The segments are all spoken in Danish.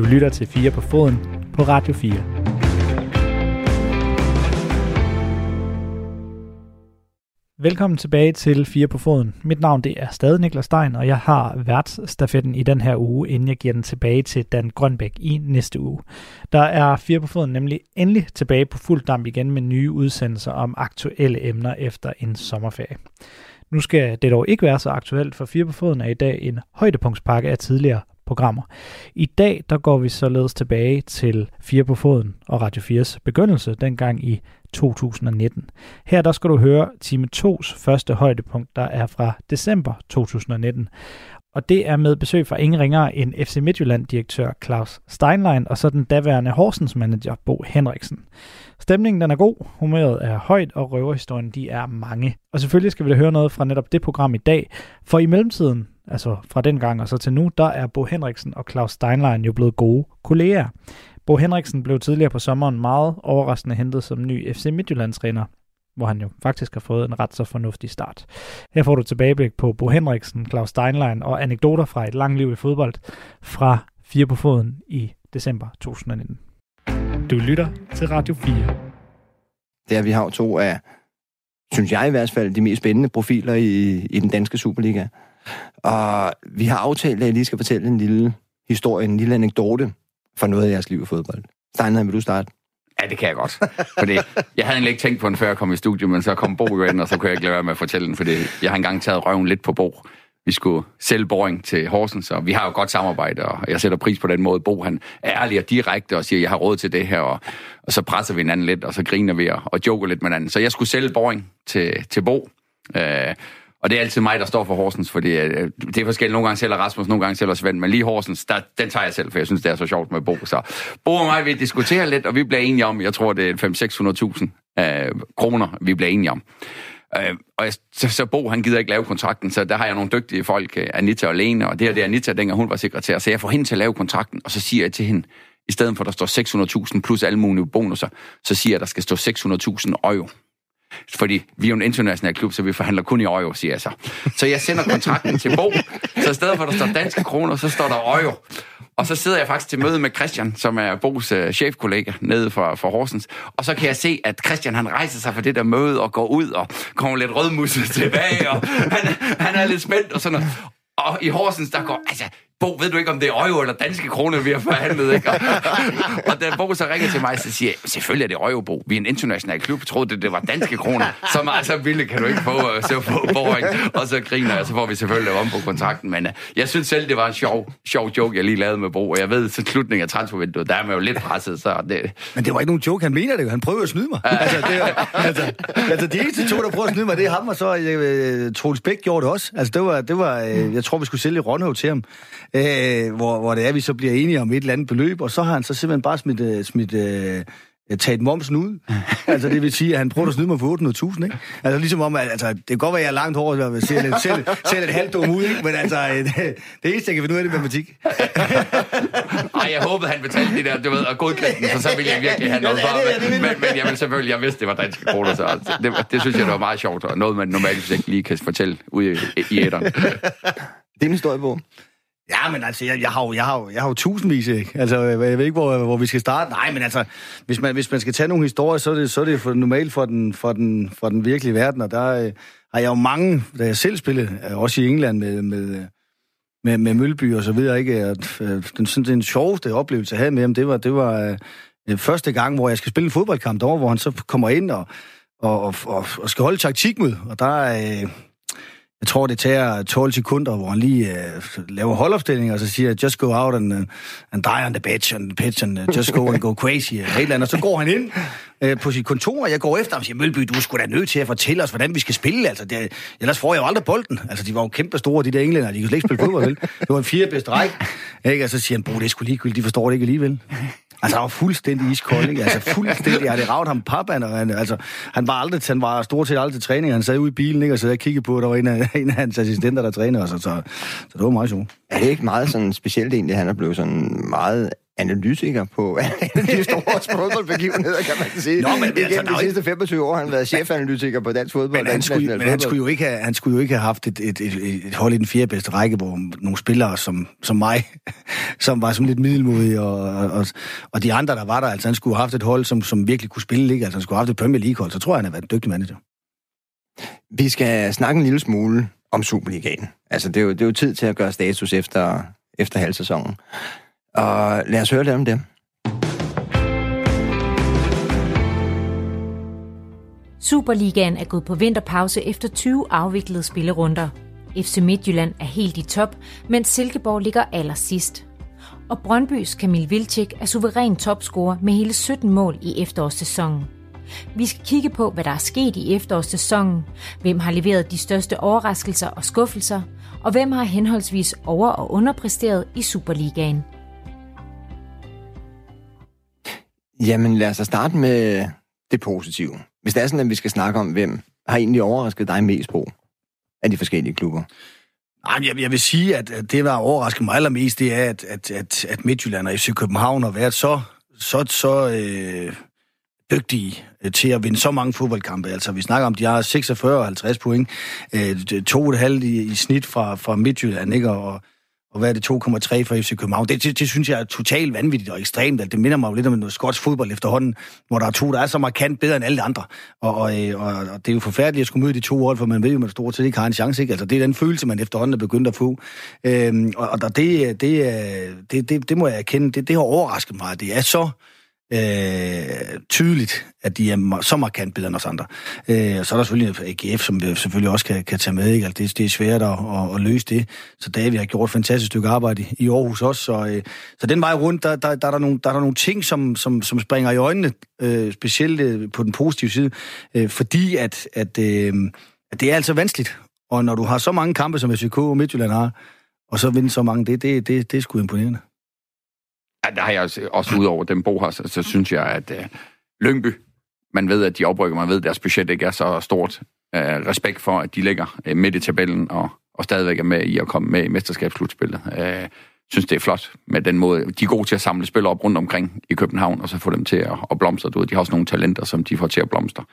Du lytter til 4 på foden på Radio 4. Velkommen tilbage til 4 på foden. Mit navn det er stadig Niklas Stein, og jeg har værtsstafetten i den her uge, inden jeg giver den tilbage til Dan Grønbæk i næste uge. Der er 4 på foden nemlig endelig tilbage på fuld damp igen med nye udsendelser om aktuelle emner efter en sommerferie. Nu skal det dog ikke være så aktuelt, for 4 på foden er i dag en højdepunktspakke af tidligere programmer. I dag der går vi således tilbage til 4 på foden og Radio 4's begyndelse, dengang i 2019. Her der skal du høre time 2's første højdepunkt, der er fra december 2019. Og det er med besøg fra ingen ringere end FC Midtjylland-direktør Claus Steinlein og så den daværende Horsens manager Bo Henriksen. Stemningen den er god, humøret er højt, og røverhistorien de er mange. Og selvfølgelig skal vi da høre noget fra netop det program i dag, for i mellemtiden, altså fra den gang og så til nu, der er Bo Henriksen og Claus Steinlein jo blevet gode kolleger. Bo Henriksen blev tidligere på sommeren meget overraskende hentet som ny FC Midtjylland-træner, hvor han jo faktisk har fået en ret så fornuftig start. Her får du tilbageblik på Bo Henriksen, Claus Steinlein og anekdoter fra et langt liv i fodbold fra Fire på foden i december 2019. Du lytter til Radio 4. Det er, vi har to af, synes jeg i hvert fald, de mest spændende profiler i, i den danske Superliga. Og vi har aftalt, at jeg lige skal fortælle en lille historie, en lille anekdote fra noget af jeres liv i fodbold. Steinlein, vil du starte? Ja, det kan jeg godt. Fordi jeg havde egentlig ikke tænkt på den, før jeg kom i studiet, men så kom Bo jo ind, og så kunne jeg ikke lade være med at fortælle den, fordi jeg har engang taget røven lidt på Bo. Vi skulle sælge boring til Horsens, og vi har jo godt samarbejde, og jeg sætter pris på den måde. Bo, han er ærlig og direkte og siger, jeg har råd til det her, og, og så presser vi hinanden lidt, og så griner vi og, og joker lidt med hinanden. Så jeg skulle sælge boring til, til Bo. Øh, og det er altid mig, der står for Horsens, fordi øh, det er forskelligt. Nogle gange sælger Rasmus, nogle gange sælger Svend, men lige Horsens, der, den tager jeg selv, for jeg synes, det er så sjovt med Bo. Så Bo og mig, vi diskuterer lidt, og vi bliver enige om, jeg tror, det er 5-600.000 øh, kroner, vi bliver enige om. Øh, og jeg, så, så Bo, han gider ikke lave kontrakten, så der har jeg nogle dygtige folk, øh, Anita og Lene, og det her det er Anita, dengang hun var sekretær, så jeg får hende til at lave kontrakten, og så siger jeg til hende, i stedet for at der står 600.000 plus alle mulige bonusser, så siger jeg, at der skal stå 600.000 euro. Fordi vi er jo en international klub, så vi forhandler kun i euro, siger jeg så. Så jeg sender kontrakten til Bo, så i stedet for, at der står danske kroner, så står der euro. Og så sidder jeg faktisk til møde med Christian, som er Bo's øh, chefkollega nede for, for Horsens. Og så kan jeg se, at Christian han rejser sig fra det der møde og går ud og kommer lidt rødmusset tilbage. Og han, han er lidt spændt og sådan noget. Og i Horsens, der går, altså, Bo, ved du ikke, om det er euro eller danske kroner, vi har forhandlet, ikke? Og, og da Bo så ringer til mig, så siger jeg, selvfølgelig er det euro, Bo. Vi er en international klub. Jeg troede, det, det var danske kroner. Så meget så vildt kan du ikke få, uh, så få boring. Og så griner jeg, så får vi selvfølgelig om på kontrakten. Men uh, jeg synes selv, det var en sjov, sjov joke, jeg lige lavede med Bo. Og jeg ved, til slutningen af transfervinduet, der er man jo lidt presset. Så det... Men det var ikke nogen joke, han mener det. Han prøver at snyde mig. altså, det, altså, altså, de eneste to, der prøver at snyde mig, det er ham, og så uh, Troels Bæk gjorde det også. Altså, det var, det var uh, jeg tror, vi skulle sælge Rønhøv til ham. Uh, hvor, hvor det er, vi så bliver enige om et eller andet beløb, og så har han så simpelthen bare smidt, uh, smidt uh, taget momsen ud. altså, det vil sige, at han prøver at snyde mig for 800.000, ikke? Altså, ligesom om, at altså, det kan godt være, at jeg er langt hårdt, og ser lidt, ser, ser lidt halvt dum ud, ikke? Men altså, det, det eneste, jeg kan finde ud af, det er matematik. Ej, jeg håbede, han betalte det der, du ved, og godkendt for så ville jeg virkelig have noget for. Men, men, men jeg vil selvfølgelig, jeg vidste, det var danske kroner, så altså, det, det, synes jeg, det var meget sjovt, og noget, man normalt ikke lige kan fortælle ude i, i æderen. Det er en historie, på. Ja, men altså, jeg, jeg, har jo, jeg, har jo, jeg har jo tusindvis, ikke? Altså, jeg ved ikke, hvor, hvor vi skal starte. Nej, men altså, hvis man, hvis man skal tage nogle historier, så er det, så er det for, normalt for den, for, den, for den virkelige verden, og der øh, har jeg jo mange, da jeg selv spillede, øh, også i England med, med, med, med Mølby og så videre, ikke? At, øh, den, sådan, den sjoveste oplevelse, jeg havde med ham, det var, det var øh, første gang, hvor jeg skal spille en fodboldkamp derovre, hvor han så kommer ind og, og, og, og, og skal holde taktikmøde, og der. Øh, jeg tror, det tager 12 sekunder, hvor han lige uh, laver holdopstilling, og så siger, just go out and, uh, and die on the pitch, and the pitch, and uh, just go and go crazy, og, eller andet. og så går han ind uh, på sit kontor, og jeg går efter ham og siger, Mølby, du skulle da nødt til at fortælle os, hvordan vi skal spille. Altså, det, ellers får jeg jo aldrig bolden. Altså, de var jo kæmpe store, de der englænder, de kunne slet ikke spille fodbold, vel? Det var en fire bedste række. Ikke? Og så siger han, bro, det er sgu ligegyldigt, de forstår det ikke alligevel. Altså, han var fuldstændig iskold, ikke? Altså, fuldstændig. Jeg havde ravet ham pappan, og han, altså, han var aldrig, han var stort set aldrig til træning. Han sad ude i bilen, ikke? Og så jeg kiggede på, at der var en af, en af hans assistenter, der trænede os, så, så, så det var meget sjovt. Er det ikke meget sådan specielt egentlig, han er blevet sådan meget analytiker på de store fodboldbegivenheder, kan man sige. Nå, men, altså, Igennem de sidste 25 år har han været chefanalytiker på dansk fodbold. Men han skulle, men han skulle, jo ikke have, han skulle jo ikke have haft et, et, et, et hold i den fjerde bedste række, hvor nogle spillere som, som mig, som var som lidt middelmodige, og, og, og de andre, der var der, altså han skulle have haft et hold, som, som virkelig kunne spille, ikke? altså han skulle have haft et Premier League-hold, så tror jeg, han har været en dygtig manager. Vi skal snakke en lille smule om Superligaen. Altså, det er jo, det er jo tid til at gøre status efter, efter halvsæsonen. Og lad os høre lidt om dem. Superligaen er gået på vinterpause efter 20 afviklede spillerunder. FC Midtjylland er helt i top, mens Silkeborg ligger allersidst. Og Brøndbys Kamil Vilcek er suveræn topscorer med hele 17 mål i efterårssæsonen. Vi skal kigge på, hvad der er sket i efterårssæsonen, hvem har leveret de største overraskelser og skuffelser, og hvem har henholdsvis over- og underpræsteret i Superligaen. Jamen lad os starte med det positive. Hvis det er sådan, at vi skal snakke om, hvem har egentlig overrasket dig mest på af de forskellige klubber? Nej, jeg, jeg vil sige, at, at det, der overrasket mig allermest, det er, at, at, at, at Midtjylland og FC København har været så, så, så øh, dygtige øh, til at vinde så mange fodboldkampe. Altså, vi snakker om, de har 46 og 50 point, øh, to og et halvt i, i snit fra, fra Midtjylland, ikke? Og, og hvad er det, 2,3 for FC København? Det, det, det synes jeg er totalt vanvittigt og ekstremt. Det minder mig jo lidt om noget skotsk fodbold efterhånden, hvor der er to, der er så markant bedre end alle de andre. Og, og, øh, og, og det er jo forfærdeligt at skulle møde de to hold, for man ved jo, at man stort set ikke har en chance. Ikke? Altså, det er den følelse, man efterhånden er begyndt at få. Øhm, og, og det, det, øh, det, det, det må jeg erkende, det, det har overrasket mig. Det er så øh, Øh, tydeligt, at de er så markant bedre end os andre. Øh, og så er der selvfølgelig AGF, som vi selvfølgelig også kan, kan tage med. Ikke? Altså, det, det er svært at, at, at løse det. Så David har gjort et fantastisk stykke arbejde i Aarhus også. Så, øh, så den vej rundt, der, der, der, er der, nogle, der er der nogle ting, som, som, som springer i øjnene, øh, specielt øh, på den positive side, øh, fordi at, at, øh, at det er altså vanskeligt. Og når du har så mange kampe, som FCK og Midtjylland har, og så vinde så mange, det, det, det, det er sgu imponerende. Ja, der har jeg også, også ud over dem, Bo har, så, så synes jeg, at øh, Lyngby, man ved, at de oprykker, man ved, at deres budget ikke er så stort. Øh, respekt for, at de ligger øh, midt i tabellen og, og stadigvæk er med i at komme med i mesterskabsslutspillet. Øh, synes, det er flot med den måde. De er gode til at samle spillere op rundt omkring i København, og så få dem til at, at blomstre. Du, ved, de har også nogle talenter, som de får til at blomstre.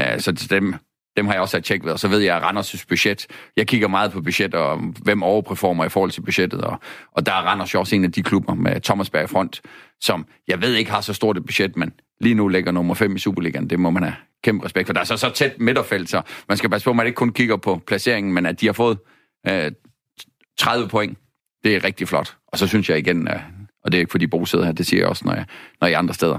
Øh, så til dem, dem har jeg også tjekket ved, og så ved jeg, at Randers' budget, jeg kigger meget på budget, og hvem overperformer i forhold til budgettet, og, og der er Randers jo også en af de klubber med Thomas i front, som jeg ved ikke har så stort et budget, men lige nu ligger nummer 5 i Superligaen, det må man have kæmpe respekt for. Der er så, så tæt midterfelt, så man skal passe på, at man ikke kun kigger på placeringen, men at de har fået øh, 30 point, det er rigtig flot. Og så synes jeg igen, øh, og det er ikke fordi Bo sidder her, det siger jeg også, når jeg, når jeg er andre steder,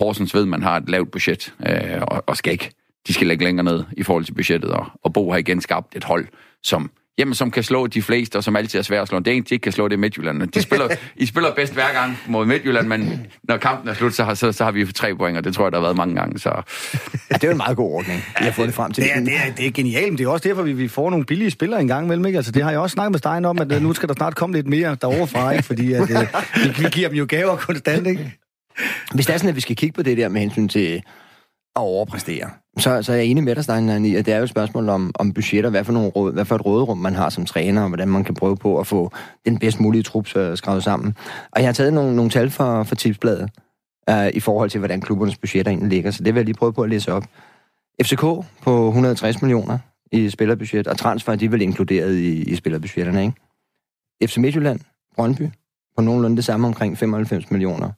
Horsens ved, man har et lavt budget, øh, og, og skal ikke de skal lægge længere ned i forhold til budgettet, og, og Bo har igen skabt et hold, som jamen, som kan slå de fleste, og som altid er svært at slå. Det eneste, de ikke kan slå, det er Midtjylland. De spiller, I spiller bedst hver gang mod Midtjylland, men når kampen er slut, så har, så, så har vi tre point, og det tror jeg, der har været mange gange. Så. Ja, det er jo en meget god ordning, vi har fået det frem til. Det er, det er, det er genialt, men det er også derfor, vi, vi får nogle billige spillere en gang imellem. Ikke? Altså, det har jeg også snakket med Stein om, at øh, nu skal der snart komme lidt mere derovre fra, ikke? fordi at, øh, vi, vi giver dem jo gaver konstant. Ikke? Hvis det er sådan, at vi skal kigge på det der med hensyn til at overpræstere, så, så er jeg enig med dig, Stein, i, at det er jo et spørgsmål om, om budgetter, hvad for, nogle råd, hvad for et råderum man har som træner, og hvordan man kan prøve på at få den bedst mulige trup øh, skrevet sammen. Og jeg har taget nogle, nogle tal for, for tipsbladet uh, i forhold til, hvordan klubbernes budgetter egentlig ligger, så det vil jeg lige prøve på at læse op. FCK på 160 millioner i spillerbudget, og transfer de er vel inkluderet i, i spillerbudgetterne, ikke? FC Midtjylland, Brøndby, på nogenlunde det samme omkring 95 millioner.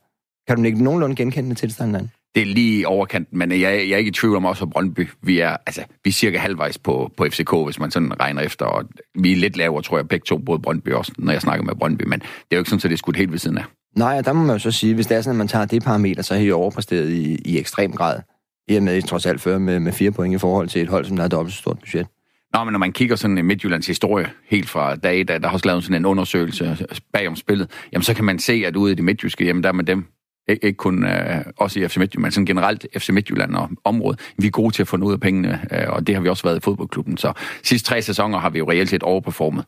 Kan du ikke nogenlunde genkende det tilstanden? Det er lige overkanten, men jeg, jeg er ikke i tvivl om også Brøndby. Vi er, altså, vi er cirka halvvejs på, på FCK, hvis man sådan regner efter, og vi er lidt lavere, tror jeg, begge to, både Brøndby også, når jeg snakker med Brøndby, men det er jo ikke sådan, at det er skudt helt ved siden af. Nej, og der må man jo så sige, hvis det er sådan, at man tager det parameter, så er I overpræsteret i, i ekstrem grad. I og med, I trods alt før med, med fire point i forhold til et hold, som der har dobbelt så stort budget. Nå, men når man kigger sådan i Midtjyllands historie, helt fra dag, da der har også lavet sådan en undersøgelse bag om spillet, jamen så kan man se, at ude i det midtjyske, jamen der er med dem ikke kun øh, også i FC Midtjylland, men sådan generelt FC Midtjylland og området. Vi er gode til at få noget af pengene, øh, og det har vi også været i fodboldklubben. Så sidste tre sæsoner har vi jo reelt set overperformet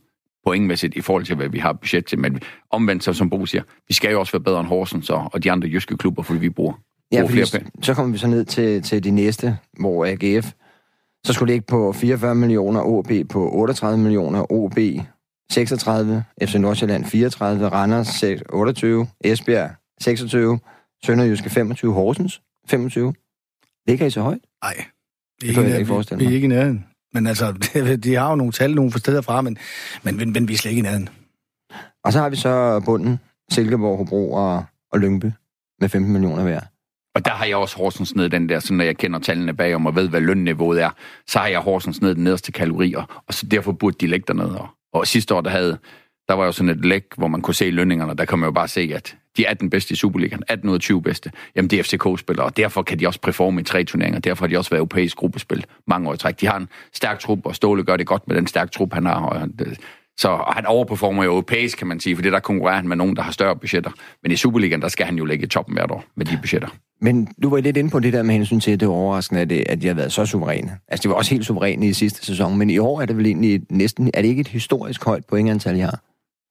pointmæssigt i forhold til, hvad vi har budget til. Men omvendt, så som Bo siger, vi skal jo også være bedre end Horsens og, og de andre jyske klubber, fordi vi bruger, ja, bruger flere penge. Så kommer vi så ned til, til de næste, hvor AGF så skulle ligge på 44 millioner, OB på 38 millioner, OB 36, FC Nordsjælland 34, Randers 28, Esbjerg 26, Sønderjyske 25, Horsens 25. Ligger I så højt? Nej, Det kan jeg ikke forestille mig. vi er ikke i nærheden. Men altså, de har jo nogle tal nogle steder fra, men, men, men, men vi er slet ikke i nærheden. Og så har vi så bunden, Silkeborg, Hobro og, og Lyngby med 15 millioner hver. Og der har jeg også Horsens ned den der, så når jeg kender tallene bagom og ved, hvad lønniveauet er, så har jeg Horsens ned den nederste kalorier, og så derfor burde de lægge dernede. Og, og sidste år, der havde, der var jo sådan et læk, hvor man kunne se lønningerne, der kan man jo bare se, at de er den bedste i Superligaen, 18 ud af 20 bedste, jamen det er FCK-spillere, og derfor kan de også performe i tre turneringer, derfor har de også været europæisk gruppespil mange år i træk. De har en stærk trup, og Ståle gør det godt med den stærke trup, han har, og øh, så og han overperformer jo europæisk, kan man sige, for det der konkurrerer han med nogen, der har større budgetter. Men i Superligaen, der skal han jo ligge i toppen hvert år med de budgetter. Men du var lidt inde på det der med hensyn til, at det var overraskende, at, det, at de har været så suveræne. Altså, de var også helt suveræne i sidste sæson, men i år er det vel egentlig næsten... Er det ikke et historisk højt pointantal, I har?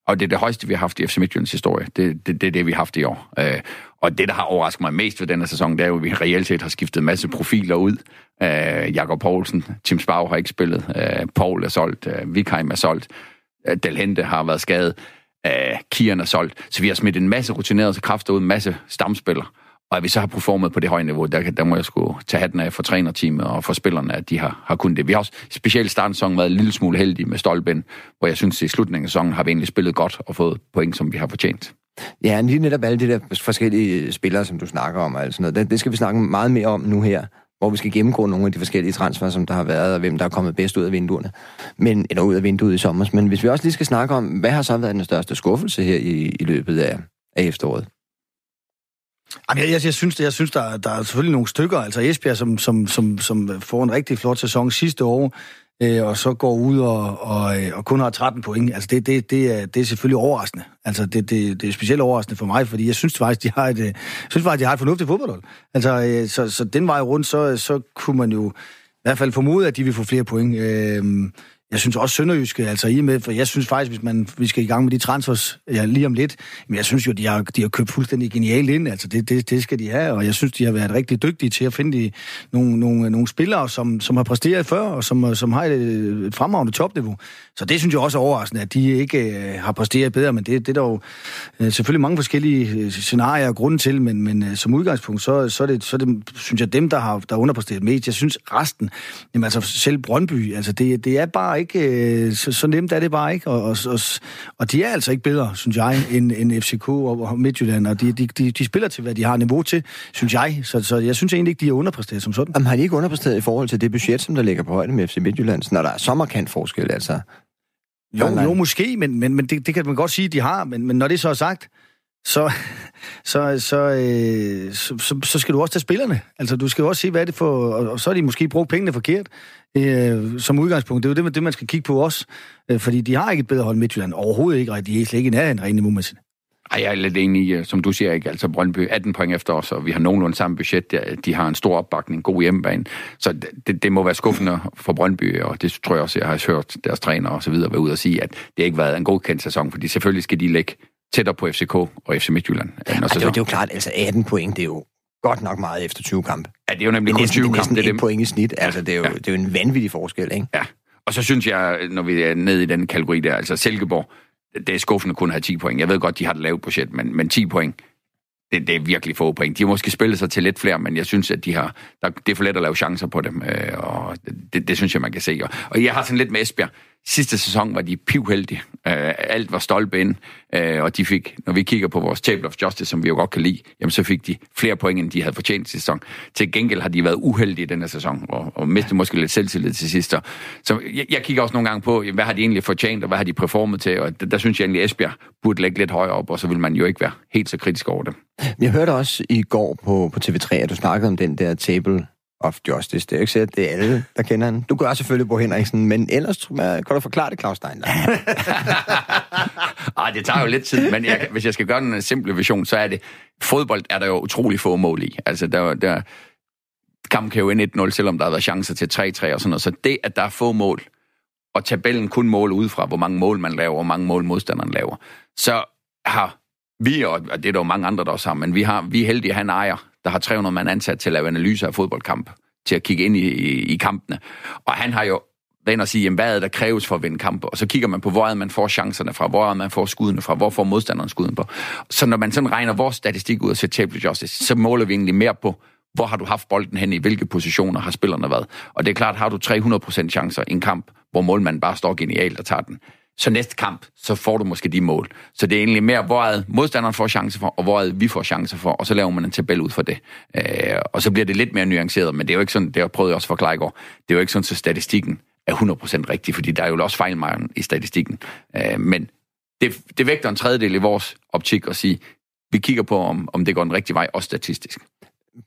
Og det er det højeste, vi har haft i FC Midtjyllands historie. Det, det, det er det, vi har haft i år. Øh, og det, der har overrasket mig mest ved denne sæson, det er jo, at vi reelt set har skiftet en masse profiler ud. Øh, Jakob Poulsen, Tim Spau har ikke spillet, øh, Paul er solgt, øh, Vikheim er solgt, øh, Delhente har været skadet, øh, Kian er solgt. Så vi har smidt en masse rutinerede kræfter ud, en masse stamspillere. Og at vi så har performet på det høje niveau, der, der må jeg sgu tage hatten af for trænerteamet og for spillerne, at de har, har kunnet det. Vi har også specielt startsæsonen været en lille smule heldige med Stolben, hvor jeg synes, at i slutningen af sæsonen har vi egentlig spillet godt og fået point, som vi har fortjent. Ja, lige netop alle de der forskellige spillere, som du snakker om, og alt sådan noget. Det, det skal vi snakke meget mere om nu her, hvor vi skal gennemgå nogle af de forskellige transfer, som der har været, og hvem der er kommet bedst ud af vinduerne. Men, eller ud af vinduet i sommer. Men hvis vi også lige skal snakke om, hvad har så været den største skuffelse her i, i løbet af, af efteråret? Jamen, jeg, jeg, jeg synes, jeg synes der, der er selvfølgelig nogle stykker. Altså Esbjerg, som, som, som, som får en rigtig flot sæson sidste år, øh, og så går ud og, og, øh, og kun har 13 point. Altså det, det, det, er, det er selvfølgelig overraskende. Altså det, det, det er specielt overraskende for mig, fordi jeg synes faktisk, de har et, jeg synes faktisk, de har et fornuftigt fodboldhold. Altså, øh, så, så den vej rundt, så, så kunne man jo i hvert fald formode, at de vil få flere point. Øh, jeg synes også Sønderjyske, altså i og med, for jeg synes faktisk, hvis man, vi skal i gang med de transfers ja, lige om lidt, men jeg synes jo, de har, de har købt fuldstændig genialt ind, altså det, det, det skal de have, og jeg synes, de har været rigtig dygtige til at finde de, nogle, nogle, nogle spillere, som, som har præsteret før, og som, som har et, et fremragende topniveau. Så det synes jeg også er overraskende, at de ikke øh, har præsteret bedre, men det, det er der jo øh, selvfølgelig mange forskellige øh, scenarier og grunde til, men, men øh, som udgangspunkt, så, så, er det, så er det, synes jeg, dem, der har der underpræsteret mest. Jeg synes resten, jamen altså selv Brøndby, altså det, det er bare ikke, øh, så, så nemt er det bare ikke, og, og, og, og de er altså ikke bedre, synes jeg, end, end FCK og, Midtjylland, og de, de, de, de spiller til, hvad de har niveau til, synes jeg, så, så jeg synes egentlig ikke, de er underpræsteret som sådan. Jamen, har de ikke underpræsteret i forhold til det budget, som der ligger på højde med FC Midtjylland, når der er så markant forskel, altså? Jo, jo måske, men, men, men det, det kan man godt sige, de har. Men, men når det så er sagt, så, så, så, øh, så, så, så skal du også tage spillerne. Altså, du skal også se, hvad er det for... Og, og så har de måske brugt pengene forkert øh, som udgangspunkt. Det er jo det, det, man skal kigge på også. Øh, fordi de har ikke et bedre hold Midtjylland. Overhovedet ikke, og de er slet ikke i nærheden rent niveaumæssigt. Ej, jeg er lidt enig i, øh, som du siger, ikke? Altså Brøndby 18 point efter os, og vi har nogenlunde samme budget. De har en stor opbakning, god hjemmebane. Så det, det må være skuffende for Brøndby, og det tror jeg også, jeg har hørt deres træner og så videre være ude og sige, at det ikke har været en godkendt sæson, fordi selvfølgelig skal de lægge tættere på FCK og FC Midtjylland. Ej, det, er jo, det er jo klart, altså 18 point, det er jo godt nok meget efter 20 kampe. Ja, det er jo nemlig Det er kun næsten, 20 det er kampe. næsten Det er point i snit. Altså, det er, jo, Ja. det er jo en vanvittig forskel, ikke? Ja. Og så synes jeg, når vi er nede i den kategori der, altså Silkeborg, det er skuffende kun at have 10 point. Jeg ved godt, de har et lavt budget, men, men 10 point, det, det er virkelig få point. De har måske spillet sig til lidt flere, men jeg synes, at de har, der, det er for let at lave chancer på dem, øh, og det, det synes jeg, man kan se. Og, og jeg har sådan lidt med Esbjerg. Sidste sæson var de pivheldige. Øh, alt var stolpe ind, øh, og de fik, når vi kigger på vores Table of Justice, som vi jo godt kan lide, jamen så fik de flere point, end de havde fortjent sidste sæson. Til gengæld har de været uheldige i den sæson, og, og mistede måske lidt selvtillid til sidst. Så jeg, jeg kigger også nogle gange på, hvad har de egentlig fortjent, og hvad har de performet til, og der, der synes jeg egentlig, at Esbjerg burde lægge lidt højere op, og så vil man jo ikke være helt så kritisk over det. Jeg hørte også i går på, på TV3, at du snakkede om den der Table of Justice. Det er jo ikke sikkert, det er alle, der kender han. Du gør selvfølgelig Bo Henriksen, men ellers tror jeg, kan du forklare det, Claus Steiner. Ej, det tager jo lidt tid, men jeg, hvis jeg skal gøre den en simpel vision, så er det, fodbold er der jo utrolig få mål i. Altså, der, der, kampen kan jo ende 1-0, selvom der har været chancer til 3-3 og sådan noget. Så det, at der er få mål, og tabellen kun mål ud fra, hvor mange mål man laver, og hvor mange mål modstanderen laver, så har vi, og det er der jo mange andre, der også har, men vi, har, vi er heldige at han ejer, der har 300 mand ansat til at lave analyser af fodboldkamp, til at kigge ind i, i, i kampene. Og han har jo været og sige, jamen, hvad er der kræves for at vinde kampe? Og så kigger man på, hvor er man får chancerne fra, hvor er man får skuddene fra, hvor får modstanderen skuden på. Så når man sådan regner vores statistik ud og ser table justice, så måler vi egentlig mere på, hvor har du haft bolden hen, i hvilke positioner har spillerne været. Og det er klart, har du 300% chancer i en kamp, hvor målmanden bare står genialt og tager den, så næste kamp, så får du måske de mål. Så det er egentlig mere, hvor er modstanderen får chancer for, og hvor er vi får chancer for, og så laver man en tabel ud for det. Øh, og så bliver det lidt mere nuanceret, men det er jo ikke sådan, det har jeg prøvet også at forklare i går, det er jo ikke sådan, så statistikken er 100% rigtig, fordi der er jo også fejlmarken i statistikken. Øh, men det, det vægter en tredjedel i vores optik at sige, vi kigger på, om, om det går den rigtige vej, også statistisk.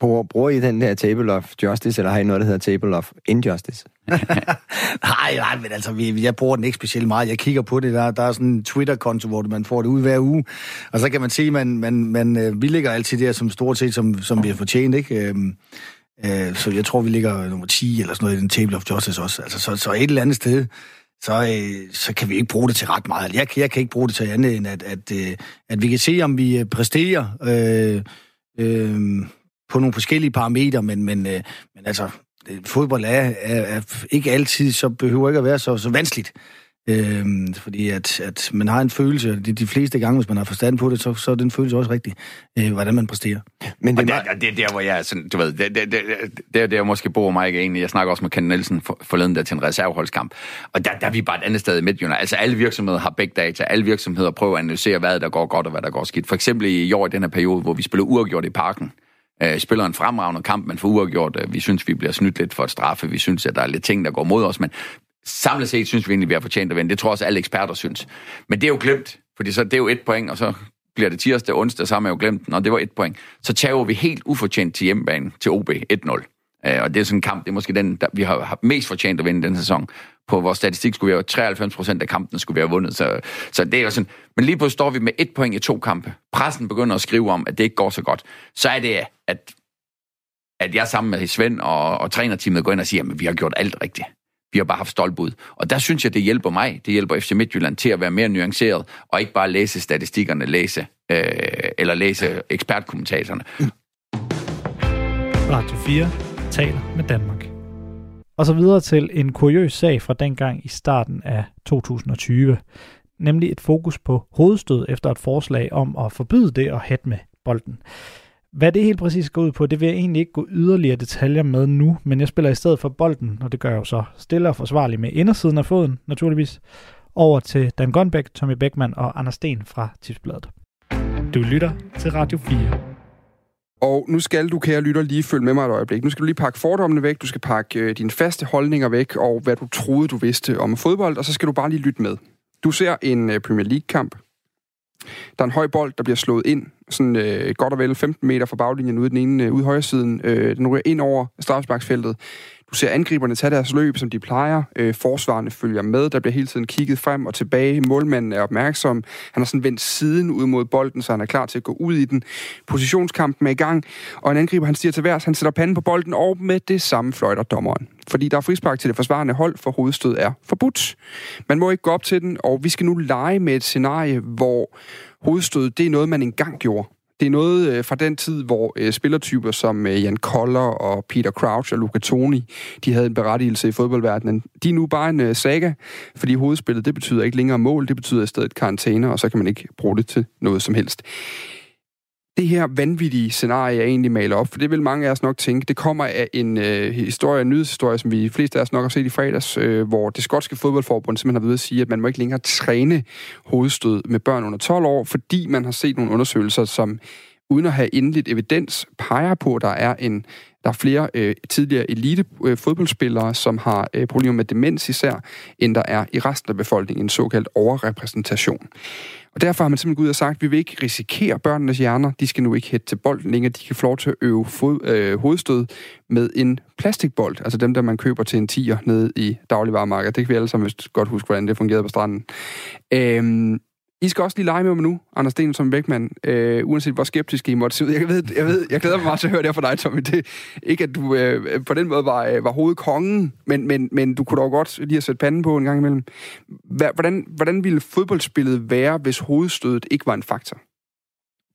Bruger, bruger I den der table of justice, eller har I noget, der hedder table of injustice? nej, nej, men altså, vi, jeg bruger den ikke specielt meget. Jeg kigger på det, der, der er sådan en Twitter-konto, hvor man får det ud hver uge, og så kan man se, at man, man, man, øh, vi ligger altid der som stort set, som, som vi har fortjent, ikke? Øhm, øh, så jeg tror, vi ligger nummer 10 eller sådan noget i den table of justice også. Altså, så, så et eller andet sted, så, øh, så kan vi ikke bruge det til ret meget. Jeg, jeg kan ikke bruge det til andet, end at, at, øh, at vi kan se, om vi øh, præsterer øh, øh, på nogle forskellige parametre, men, men, øh, men altså, fodbold er, er, er ikke altid, så behøver ikke at være så, så vanskeligt. Øhm, fordi at, at man har en følelse, de, de fleste gange, hvis man har forstand på det, så, så er den følelse også rigtig, øh, hvordan man præsterer. Men det, og det, det er der, hvor jeg sådan, du ved, det, det, det, det er der, måske bor mig ikke egentlig. Jeg snakker også med Ken Nielsen for, forleden der til en reserveholdskamp. Og der, der er vi bare et andet sted i Midtjylland. Altså alle virksomheder har big data. Alle virksomheder prøver at analysere, hvad der går godt og hvad der går skidt. For eksempel i år i den her periode, hvor vi spiller uafgjort i parken øh, spiller en fremragende kamp, men for uafgjort, øh, vi synes, vi bliver snydt lidt for at straffe, vi synes, at der er lidt ting, der går mod os, men samlet set synes vi egentlig, vi har fortjent at vinde. Det tror også alle eksperter synes. Men det er jo glemt, fordi så det er jo et point, og så bliver det tirsdag, onsdag, så har man jo glemt den, og det var et point. Så tager vi helt ufortjent til hjemmebanen til OB 1-0. Øh, og det er sådan en kamp, det er måske den, der vi har mest fortjent at vinde den sæson. På vores statistik skulle vi have 93 procent af kampen skulle vi have vundet. Så, så det er jo sådan. Men lige pludselig står vi med et point i to kampe. Pressen begynder at skrive om, at det ikke går så godt. Så er det, at, at jeg sammen med Svend og, og trænerteamet går ind og siger, at vi har gjort alt rigtigt. Vi har bare haft stolpud. Og der synes jeg, det hjælper mig, det hjælper FC Midtjylland til at være mere nuanceret, og ikke bare læse statistikkerne, læse, øh, eller læse ekspertkommentatorerne. Radio 4 taler med Danmark. Og så videre til en kuriøs sag fra dengang i starten af 2020, nemlig et fokus på hovedstød efter et forslag om at forbyde det at hætte med bolden. Hvad det helt præcis går ud på, det vil jeg egentlig ikke gå yderligere detaljer med nu, men jeg spiller i stedet for bolden, og det gør jeg jo så stille og forsvarligt med indersiden af foden, naturligvis, over til Dan Gonbæk, Tommy Beckmann og Anders Sten fra Tipsbladet. Du lytter til Radio 4. Og nu skal du, kære lytter, lige følge med mig et øjeblik. Nu skal du lige pakke fordommene væk, du skal pakke øh, dine faste holdninger væk, og hvad du troede, du vidste om fodbold, og så skal du bare lige lytte med. Du ser en øh, Premier League-kamp. Der er en høj bold, der bliver slået ind, sådan øh, godt og vel 15 meter fra baglinjen ude den ene, øh, ude højre siden. Øh, den ryger ind over straffesparksfeltet. Du ser angriberne tage deres løb, som de plejer. Øh, forsvarerne følger med. Der bliver hele tiden kigget frem og tilbage. Målmanden er opmærksom. Han har sådan vendt siden ud mod bolden, så han er klar til at gå ud i den. Positionskampen er i gang, og en angriber, han stiger til værs. Han sætter panden på bolden, og med det samme fløjter dommeren. Fordi der er frispark til det forsvarende hold, for hovedstød er forbudt. Man må ikke gå op til den, og vi skal nu lege med et scenarie, hvor hovedstød, det er noget, man engang gjorde. Det er noget øh, fra den tid, hvor øh, spillertyper som øh, Jan Koller og Peter Crouch og Luca Toni, de havde en berettigelse i fodboldverdenen. De er nu bare en øh, saga, fordi hovedspillet, det betyder ikke længere mål, det betyder i stedet karantæne, og så kan man ikke bruge det til noget som helst det her vanvittige scenarie, jeg egentlig maler op, for det vil mange af os nok tænke, det kommer af en øh, historie, en nyhedshistorie, som vi fleste af os nok har set i fredags, øh, hvor det skotske fodboldforbund simpelthen har ved at sige, at man må ikke længere træne hovedstød med børn under 12 år, fordi man har set nogle undersøgelser, som uden at have endeligt evidens, peger på, at der er en der er flere øh, tidligere elite øh, fodboldspillere, som har øh, problemer med demens især, end der er i resten af befolkningen, en såkaldt overrepræsentation. Og derfor har man simpelthen gået ud og sagt, at vi vil ikke risikere børnenes hjerner. De skal nu ikke hætte til bolden længere. De kan få lov til at øve fod, øh, hovedstød med en plastikbold. Altså dem, der man køber til en tiger nede i dagligvarermarkedet. Det kan vi alle sammen godt huske, hvordan det fungerede på stranden. Øhm, i skal også lige lege med mig nu, Anders Sten som Beckmann, øh, uanset hvor skeptisk I måtte se ud. Jeg ved, jeg, ved, jeg glæder mig meget til at høre det fra dig, Tommy. Det, ikke at du øh, på den måde var, øh, var hovedkongen, men, men, men du kunne dog godt lige have sat panden på en gang imellem. Hvordan, hvordan ville fodboldspillet være, hvis hovedstødet ikke var en faktor?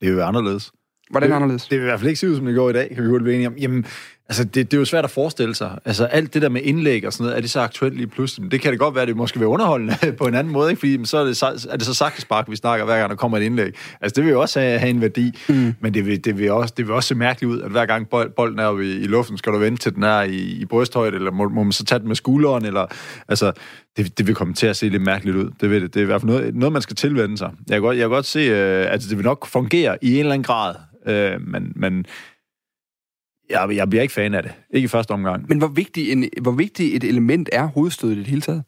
Det vil være anderledes. Hvordan det, anderledes? Det vil i hvert fald ikke se ud, som det går i dag, kan vi hurtigt blive enige om. Jamen, Altså, det, det er jo svært at forestille sig. Altså, alt det der med indlæg og sådan noget, er det så aktuelt lige pludselig? Men det kan det godt være, at det måske vil underholdende på en anden måde, ikke? Fordi så er det, så, er det så sakkespark, vi snakker, hver gang der kommer et indlæg. Altså, det vil jo også have, have en værdi, mm. men det vil, det, vil også, det vil også se mærkeligt ud, at hver gang bolden er i, i luften, skal du vente til den er i, i brysthøjde, eller må, må man så tage den med skulderen, eller... Altså, det, det vil komme til at se lidt mærkeligt ud. Det, vil det. det er i hvert fald noget, noget man skal tilvende sig. Jeg kan godt, jeg kan godt se, øh, at det vil nok fungere i en eller anden grad, øh, men, men jeg, jeg bliver ikke fan af det. Ikke i første omgang. Men hvor vigtig, en, hvor vigtig et element er hovedstødet i det hele taget?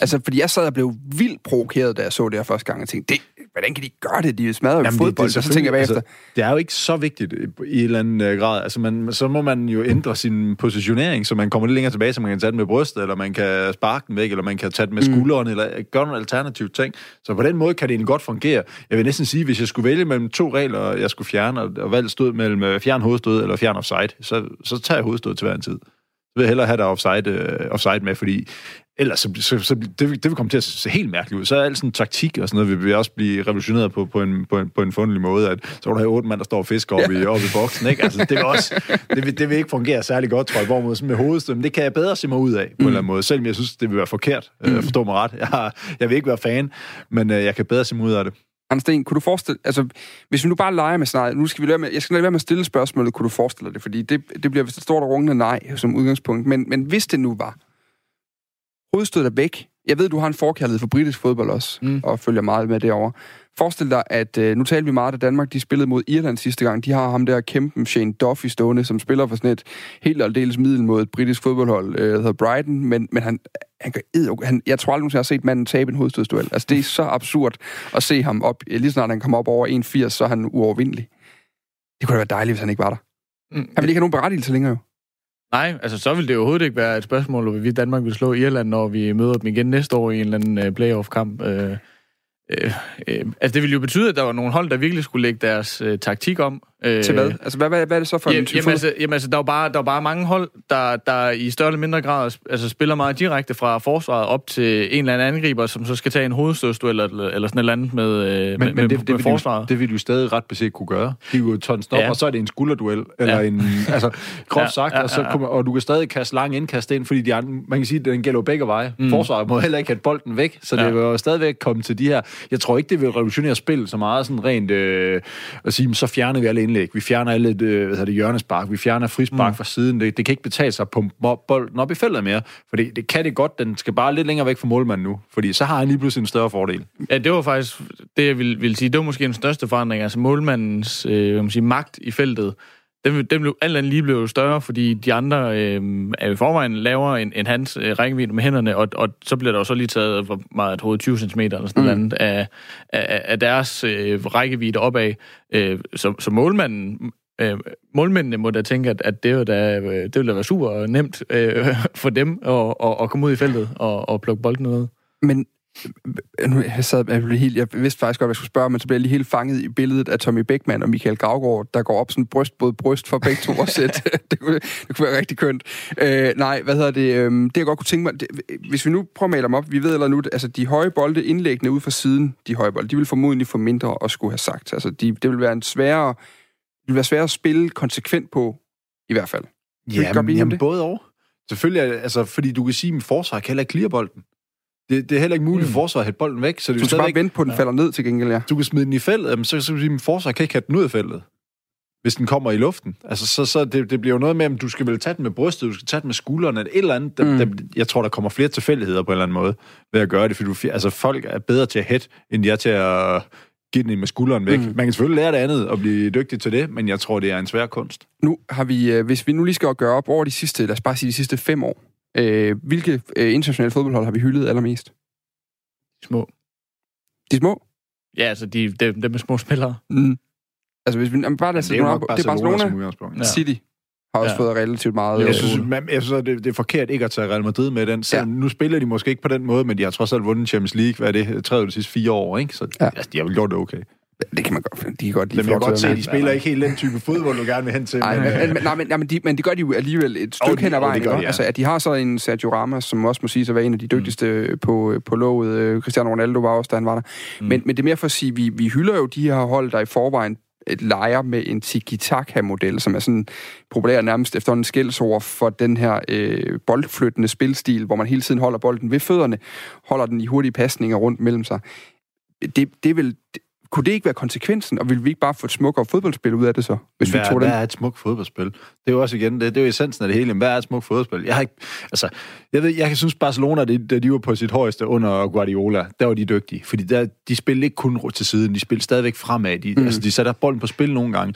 Altså, fordi jeg sad og blev vildt provokeret, da jeg så det her første gang, og tænkte, det, hvordan kan de gøre det? De smadrer jo fodbold, det, det, så tænker jeg bagefter. Altså, det er jo ikke så vigtigt i en eller anden uh, grad. Altså, man, så må man jo ændre sin positionering, så man kommer lidt længere tilbage, så man kan tage den med brystet, eller man kan sparke den væk, eller man kan tage den med mm. skulderen, mm. eller gøre nogle alternative ting. Så på den måde kan det egentlig godt fungere. Jeg vil næsten sige, hvis jeg skulle vælge mellem to regler, jeg skulle fjerne, og, og valgt stod mellem øh, fjern hovedstød eller fjern offside, så, så tager jeg hovedstød til hver en tid. Så vil jeg hellere have der offside, offside med, fordi ellers så, så, så det, det vil komme til at se helt mærkeligt ud. Så er alt sådan taktik og sådan noget vil også blive revolutioneret på, på, en, på, en, på en fundelig måde, at så vil der have otte mand, der står og fisker oppe, ja. i, oppe i boksen, ikke? Altså, det vil også, det vil, det vil ikke fungere særlig godt, tror jeg, hvorimod sådan med hovedstød, men det kan jeg bedre se mig ud af, på mm. en eller anden måde, selvom jeg synes, det vil være forkert, øh, mm. forstå mig ret. Jeg, jeg vil ikke være fan, men øh, jeg kan bedre se mig ud af det. Anders Sten, kunne du forestille, altså, hvis vi nu bare leger med scenariet, nu skal vi lade med, jeg skal lade være med at stille spørgsmålet, kunne du forestille dig det, fordi det, det bliver vist et stort og rungende nej som udgangspunkt, men, men hvis det nu var, hovedstødet er væk. Jeg ved, du har en forkærlighed for britisk fodbold også, mm. og følger meget med derovre. Forestil dig, at øh, nu taler vi meget, at Danmark de spillede mod Irland sidste gang. De har ham der kæmpen Shane Duffy stående, som spiller for sådan et helt aldeles middel mod et britisk fodboldhold, øh, der hedder Brighton, men, men han, han, han, jeg tror aldrig, jeg har set manden tabe en hovedstødsduel. Altså, det er så absurd at se ham op. Lige snart han kommer op over 1,80, så er han uovervindelig. Det kunne da være dejligt, hvis han ikke var der. Mm. Han vil ikke have nogen berettigelse længere jo. Nej, altså så vil det overhovedet ikke være et spørgsmål, om vi Danmark vil slå Irland, når vi møder dem igen næste år i en eller anden øh, playoff-kamp. Øh, øh, øh, altså det vil jo betyde, at der var nogle hold, der virkelig skulle lægge deres øh, taktik om, Øh, til hvad? Altså, hvad, hvad, hvad er det så for ja, en jamen, altså, jamen, altså, der er jo bare, der er bare mange hold, der, der i større eller mindre grad altså, spiller meget direkte fra forsvaret op til en eller anden angriber, som så skal tage en hovedstødstød eller, eller sådan et eller andet med, øh, men, med, men det, med, det, med forsvaret. det vil du stadig ret beset kunne gøre. De vil jo tonse op, ja. og så er det en skulderduel, eller ja. en, altså, groft ja, sagt, ja, ja, ja. Og, så kommer, og du kan stadig kaste lang indkast ind, fordi de andre, man kan sige, at den gælder begge veje. Mm. Forsvaret må heller ikke have bolden væk, så ja. det vil jo stadigvæk komme til de her. Jeg tror ikke, det vil revolutionere spil så meget sådan rent øh, at sige, så fjerner vi alle indlæg, vi fjerner alle øh, hvad hedder det, hjørnespark, vi fjerner frispark mm. fra siden. Det, det kan ikke betale sig på bolden op i feltet mere, for det, det kan det godt, den skal bare lidt længere væk fra målmanden nu, fordi så har han lige pludselig en større fordel. Ja, det var faktisk det, jeg ville, ville sige. Det var måske den største forandring, altså målmandens øh, man sige, magt i feltet den, den blev alt andet lige blev større, fordi de andre øh, er i forvejen lavere end, end hans øh, rækkevidde med hænderne, og, og så bliver der jo så lige taget hvor meget, et 20 cm eller sådan mm. noget af, af, af deres øh, rækkevidde opad. Øh, så, så målmanden øh, målmændene må da tænke, at, at det, da, øh, det vil da være super nemt øh, for dem at, at, at komme ud i feltet og, og plukke bolden ud. Men nu, jeg, sad, jeg, blev helt, jeg vidste faktisk godt, hvad jeg skulle spørge, men så blev jeg lige helt fanget i billedet af Tommy Beckmann og Michael Gravgaard, der går op sådan bryst både bryst for begge to og sæt. det, kunne, det kunne være rigtig kønt. Øh, nej, hvad hedder det? Øh, det jeg godt kunne tænke mig, det, hvis vi nu prøver at male dem op, vi ved eller nu, altså de høje bolde indlæggende ud fra siden, de høje bolde, de vil formodentlig få mindre at skulle have sagt. Altså de, det vil være en sværere, det vil være sværere at spille konsekvent på, i hvert fald. Ja, jamen, jamen både og. Selvfølgelig, altså, fordi du kan sige, at forsvar kan heller ikke clear bolden. Det, det er heller ikke muligt mm. for forsvaret at hætte bolden væk. Så det du skal bare vente på, at den ja. falder ned til gengæld, ja. Du kan smide den i feltet, så, så, så sige, at forsvaret kan ikke have den ud af feltet hvis den kommer i luften. Altså, så, så det, det bliver jo noget med, at du skal vel tage den med brystet, du skal tage den med skuldrene, et eller andet. Mm. der, jeg tror, der kommer flere tilfældigheder på en eller anden måde ved at gøre det, fordi du, altså, folk er bedre til at hætte, end de er til at give den med skulderen væk. Mm. Man kan selvfølgelig lære det andet og blive dygtig til det, men jeg tror, det er en svær kunst. Nu har vi, øh, hvis vi nu lige skal gøre op over de sidste, lad os bare sige de sidste fem år, øh, hvilke øh, internationale fodboldhold har vi hyldet allermest? små. De små? Ja, altså de, de, de med små spillere. Mm. Altså hvis vi jamen, bare det, er jo nok det er Barcelona, ja. City har også ja. fået relativt meget... Jeg synes, øh, man, jeg synes det, det er forkert ikke at tage Real Madrid med den. Så ja. Nu spiller de måske ikke på den måde, men de har trods alt vundet Champions League, hvad er det, tredje de sidste fire år, ikke? Så ja. altså, de har vel gjort det okay. Det kan man godt. De kan godt lide. Men jeg kan godt se, at de spiller ikke helt den type fodbold, du gerne vil hen til. Nej, men, men, nej, men, nej, men, de, men det gør de jo alligevel et stykke oh, hen ad vejen. Gør, ja. altså, at de har så en Sergio Ramos, som også må sige at være en af de mm. dygtigste mm. på, på lovet. Cristiano Ronaldo var også, da han var der. Mm. Men, men det er mere for at sige, vi, vi hylder jo de her hold, der i forvejen et leger med en tiki-taka-model, som er sådan populær nærmest efter en skældsord for den her øh, boldflyttende spilstil, hvor man hele tiden holder bolden ved fødderne, holder den i hurtige pasninger rundt mellem sig. Det, det vil, kunne det ikke være konsekvensen, og ville vi ikke bare få et smukkere fodboldspil ud af det så, hvis hvad, vi tog hvad den? er et smukt fodboldspil? Det er jo også igen, det, det er jo essensen af det hele. Hvad er et smukt fodboldspil? Jeg har ikke, altså, jeg ved, jeg synes Barcelona, det, da de var på sit højeste under Guardiola, der var de dygtige. Fordi der, de spillede ikke kun til siden, de spillede stadigvæk fremad. De, mm. altså, de satte bolden på spil nogle gange.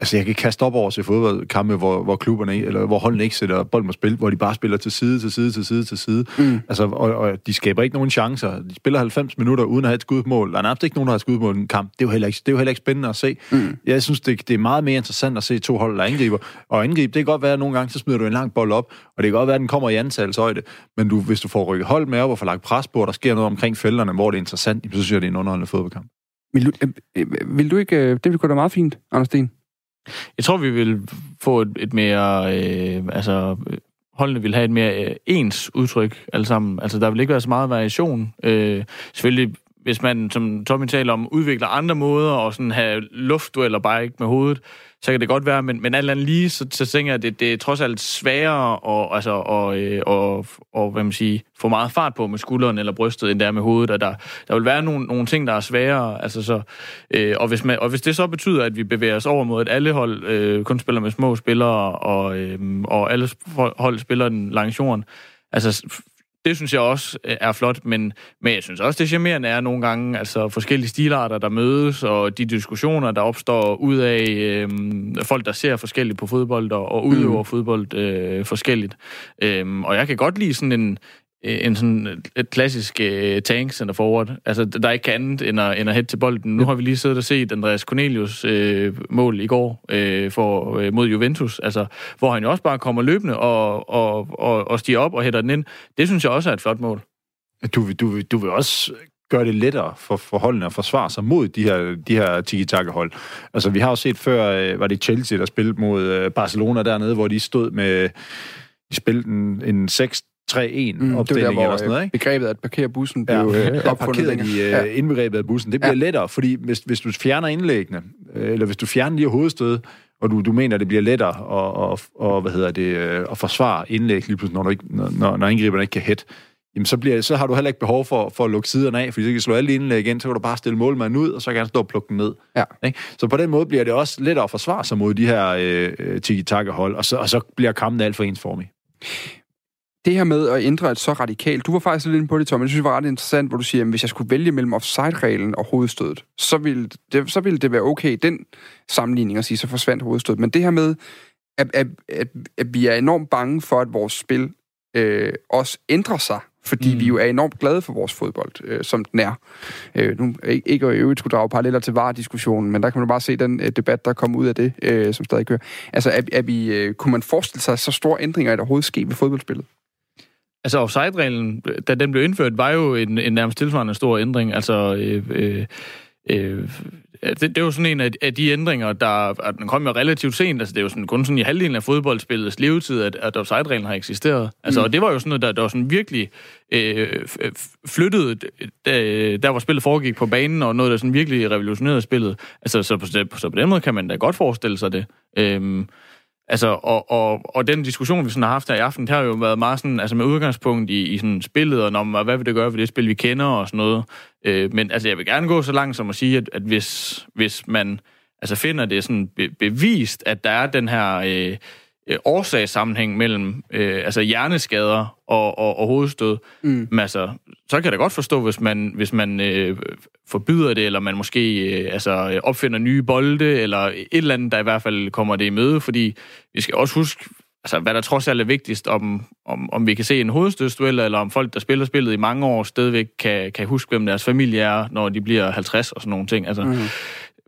Altså, jeg kan kaste op over til fodboldkampe, hvor, hvor klubberne, eller hvor holdene ikke sætter bolden på spil, hvor de bare spiller til side, til side, til side, til side. Mm. Altså, og, og, de skaber ikke nogen chancer. De spiller 90 minutter uden at have et skudmål. Der er nærmest ikke nogen, der har et skudmål i en kamp. Det er jo heller ikke, det er jo heller ikke spændende at se. Mm. Jeg synes, det, det er meget mere interessant at se to hold, der angriber. Og angribe, det kan godt være, at nogle gange, så smider du en lang bold op, og det kan godt være, at den kommer i antalshøjde. Men du, hvis du får rykket hold med op og får lagt pres på, og der sker noget omkring felterne, hvor det er interessant, så synes jeg, det er en underholdende fodboldkamp. Vil du, øh, øh, vil du ikke... øh, Det ville gå da meget fint, Anders Sten. Jeg tror, vi vil få et, et mere... Øh, altså, holdene vil have et mere øh, ens udtryk alle sammen. Altså, der vil ikke være så meget variation. Øh, selvfølgelig, hvis man, som Tommy taler om, udvikler andre måder og sådan have luftdueller bare ikke med hovedet, så kan det godt være, men, men alt andet lige, så, så tænker jeg, at det, det er trods alt sværere at, altså, og, øh, og, og, hvad man siger, få meget fart på med skulderen eller brystet, end det er med hovedet, og der, der vil være nogle, nogle ting, der er sværere, altså så, øh, og, hvis man, og hvis det så betyder, at vi bevæger os over mod, at alle hold øh, kun spiller med små spillere, og, øh, og alle hold spiller den langs jorden, altså det synes jeg også øh, er flot, men, men jeg synes også, det charmerende er nogle gange altså forskellige stilarter, der mødes, og de diskussioner, der opstår ud af øh, folk, der ser forskelligt på fodbold og, og udøver mm. fodbold øh, forskelligt. Øh, og jeg kan godt lide sådan en, en sådan et klassisk uh, tank center forward, altså der ikke kan andet end at, end at hætte til bolden. Nu har vi lige siddet og set Andreas Cornelius uh, mål i går uh, for, uh, mod Juventus, altså hvor han jo også bare kommer løbende og, og, og, og stiger op og hætter den ind. Det synes jeg også er et flot mål. Du, vil- du, vil- du vil også gøre det lettere for, for holdene at forsvare sig mod de her, de her tiki-taka-hold. Altså, vi har jo set før, øh, var det Chelsea, der spillede mod øh, Barcelona dernede, hvor de stod med, de spillede en, en 6 3-1 Mm, opstilling hvor eller sådan noget, øh, ikke? begrebet at parkere bussen blev Ja, øh, opfundet de øh, Ja. indbegrebet af bussen. Det bliver Ja. lettere, fordi hvis, hvis du fjerner indlæggene, øh, eller hvis du fjerner her hovedstød, og du, du mener, det bliver lettere at, at, og, hvad hedder det, øh, at forsvare indlæg lige pludselig, når, du ikke, når, når angriberne ikke kan hætte, jamen så, bliver, så har du heller ikke behov for, for at lukke siderne af, fordi så kan slå alle indlæg igen, så kan du bare stille målmanden ud, og så kan han stå og plukke den ned. Ja. Ikke? Så på den måde bliver det også lettere at forsvare sig mod de her øh, øh, tiki-taka-hold, og så, og så bliver kampen alt for ensformig. Det her med at ændre et så radikalt, du var faktisk lidt inde på det, Tom, men jeg synes, det var ret interessant, hvor du siger, at hvis jeg skulle vælge mellem offside-reglen og hovedstødet, så ville det, så ville det være okay, den sammenligning at sige, så forsvandt hovedstødet. Men det her med, at, at, at, at vi er enormt bange for, at vores spil øh, også ændrer sig, fordi mm. vi jo er enormt glade for vores fodbold, øh, som den er. Øh, nu ikke ikke at i øvrigt skulle drage paralleller til VAR-diskussionen, men der kan man bare se den øh, debat, der kom ud af det, øh, som stadig kører. Altså, er, er vi, øh, kunne man forestille sig så store ændringer, at der overhovedet ske ved fodboldspillet? Altså offside-reglen, da den blev indført, var jo en, en nærmest tilsvarende stor ændring. Altså, øh, øh, øh, det, det er jo sådan en af, af de ændringer, der at den kom jo relativt sent. Altså, det er jo sådan, kun sådan i halvdelen af fodboldspillets levetid, at, at offside-reglen har eksisteret. Altså, Mm. og det var jo sådan noget, der, der var sådan virkelig øh, flyttet, der, der hvor spillet foregik på banen, og noget, der sådan virkelig revolutionerede spillet. Altså, så på, så på den måde kan man da godt forestille sig det. Øhm, Altså, og, og, og den diskussion, vi sådan har haft her i aften, det har jo været meget sådan, altså med udgangspunkt i, i sådan spillet, og når, hvad vil det gøre ved det spil, vi kender og sådan noget. Øh, men altså, jeg vil gerne gå så langt som at sige, at, at hvis, hvis man altså finder det sådan be, bevist, at der er den her øh, øh, årsagssammenhæng mellem øh, altså hjerneskader og, og, og hovedstød, Mm. men altså, så kan jeg da godt forstå, hvis man, hvis man øh, forbyder det, eller man måske øh, altså, opfinder nye bolde, eller et eller andet, der i hvert fald kommer det i møde, fordi vi skal også huske, altså, hvad der trods alt er vigtigst, om, om, om vi kan se en hovedstødsduel, eller om folk, der spiller spillet i mange år, stadigvæk kan, kan huske, hvem deres familie er, når de bliver 50 og sådan nogle ting. Altså, Mm.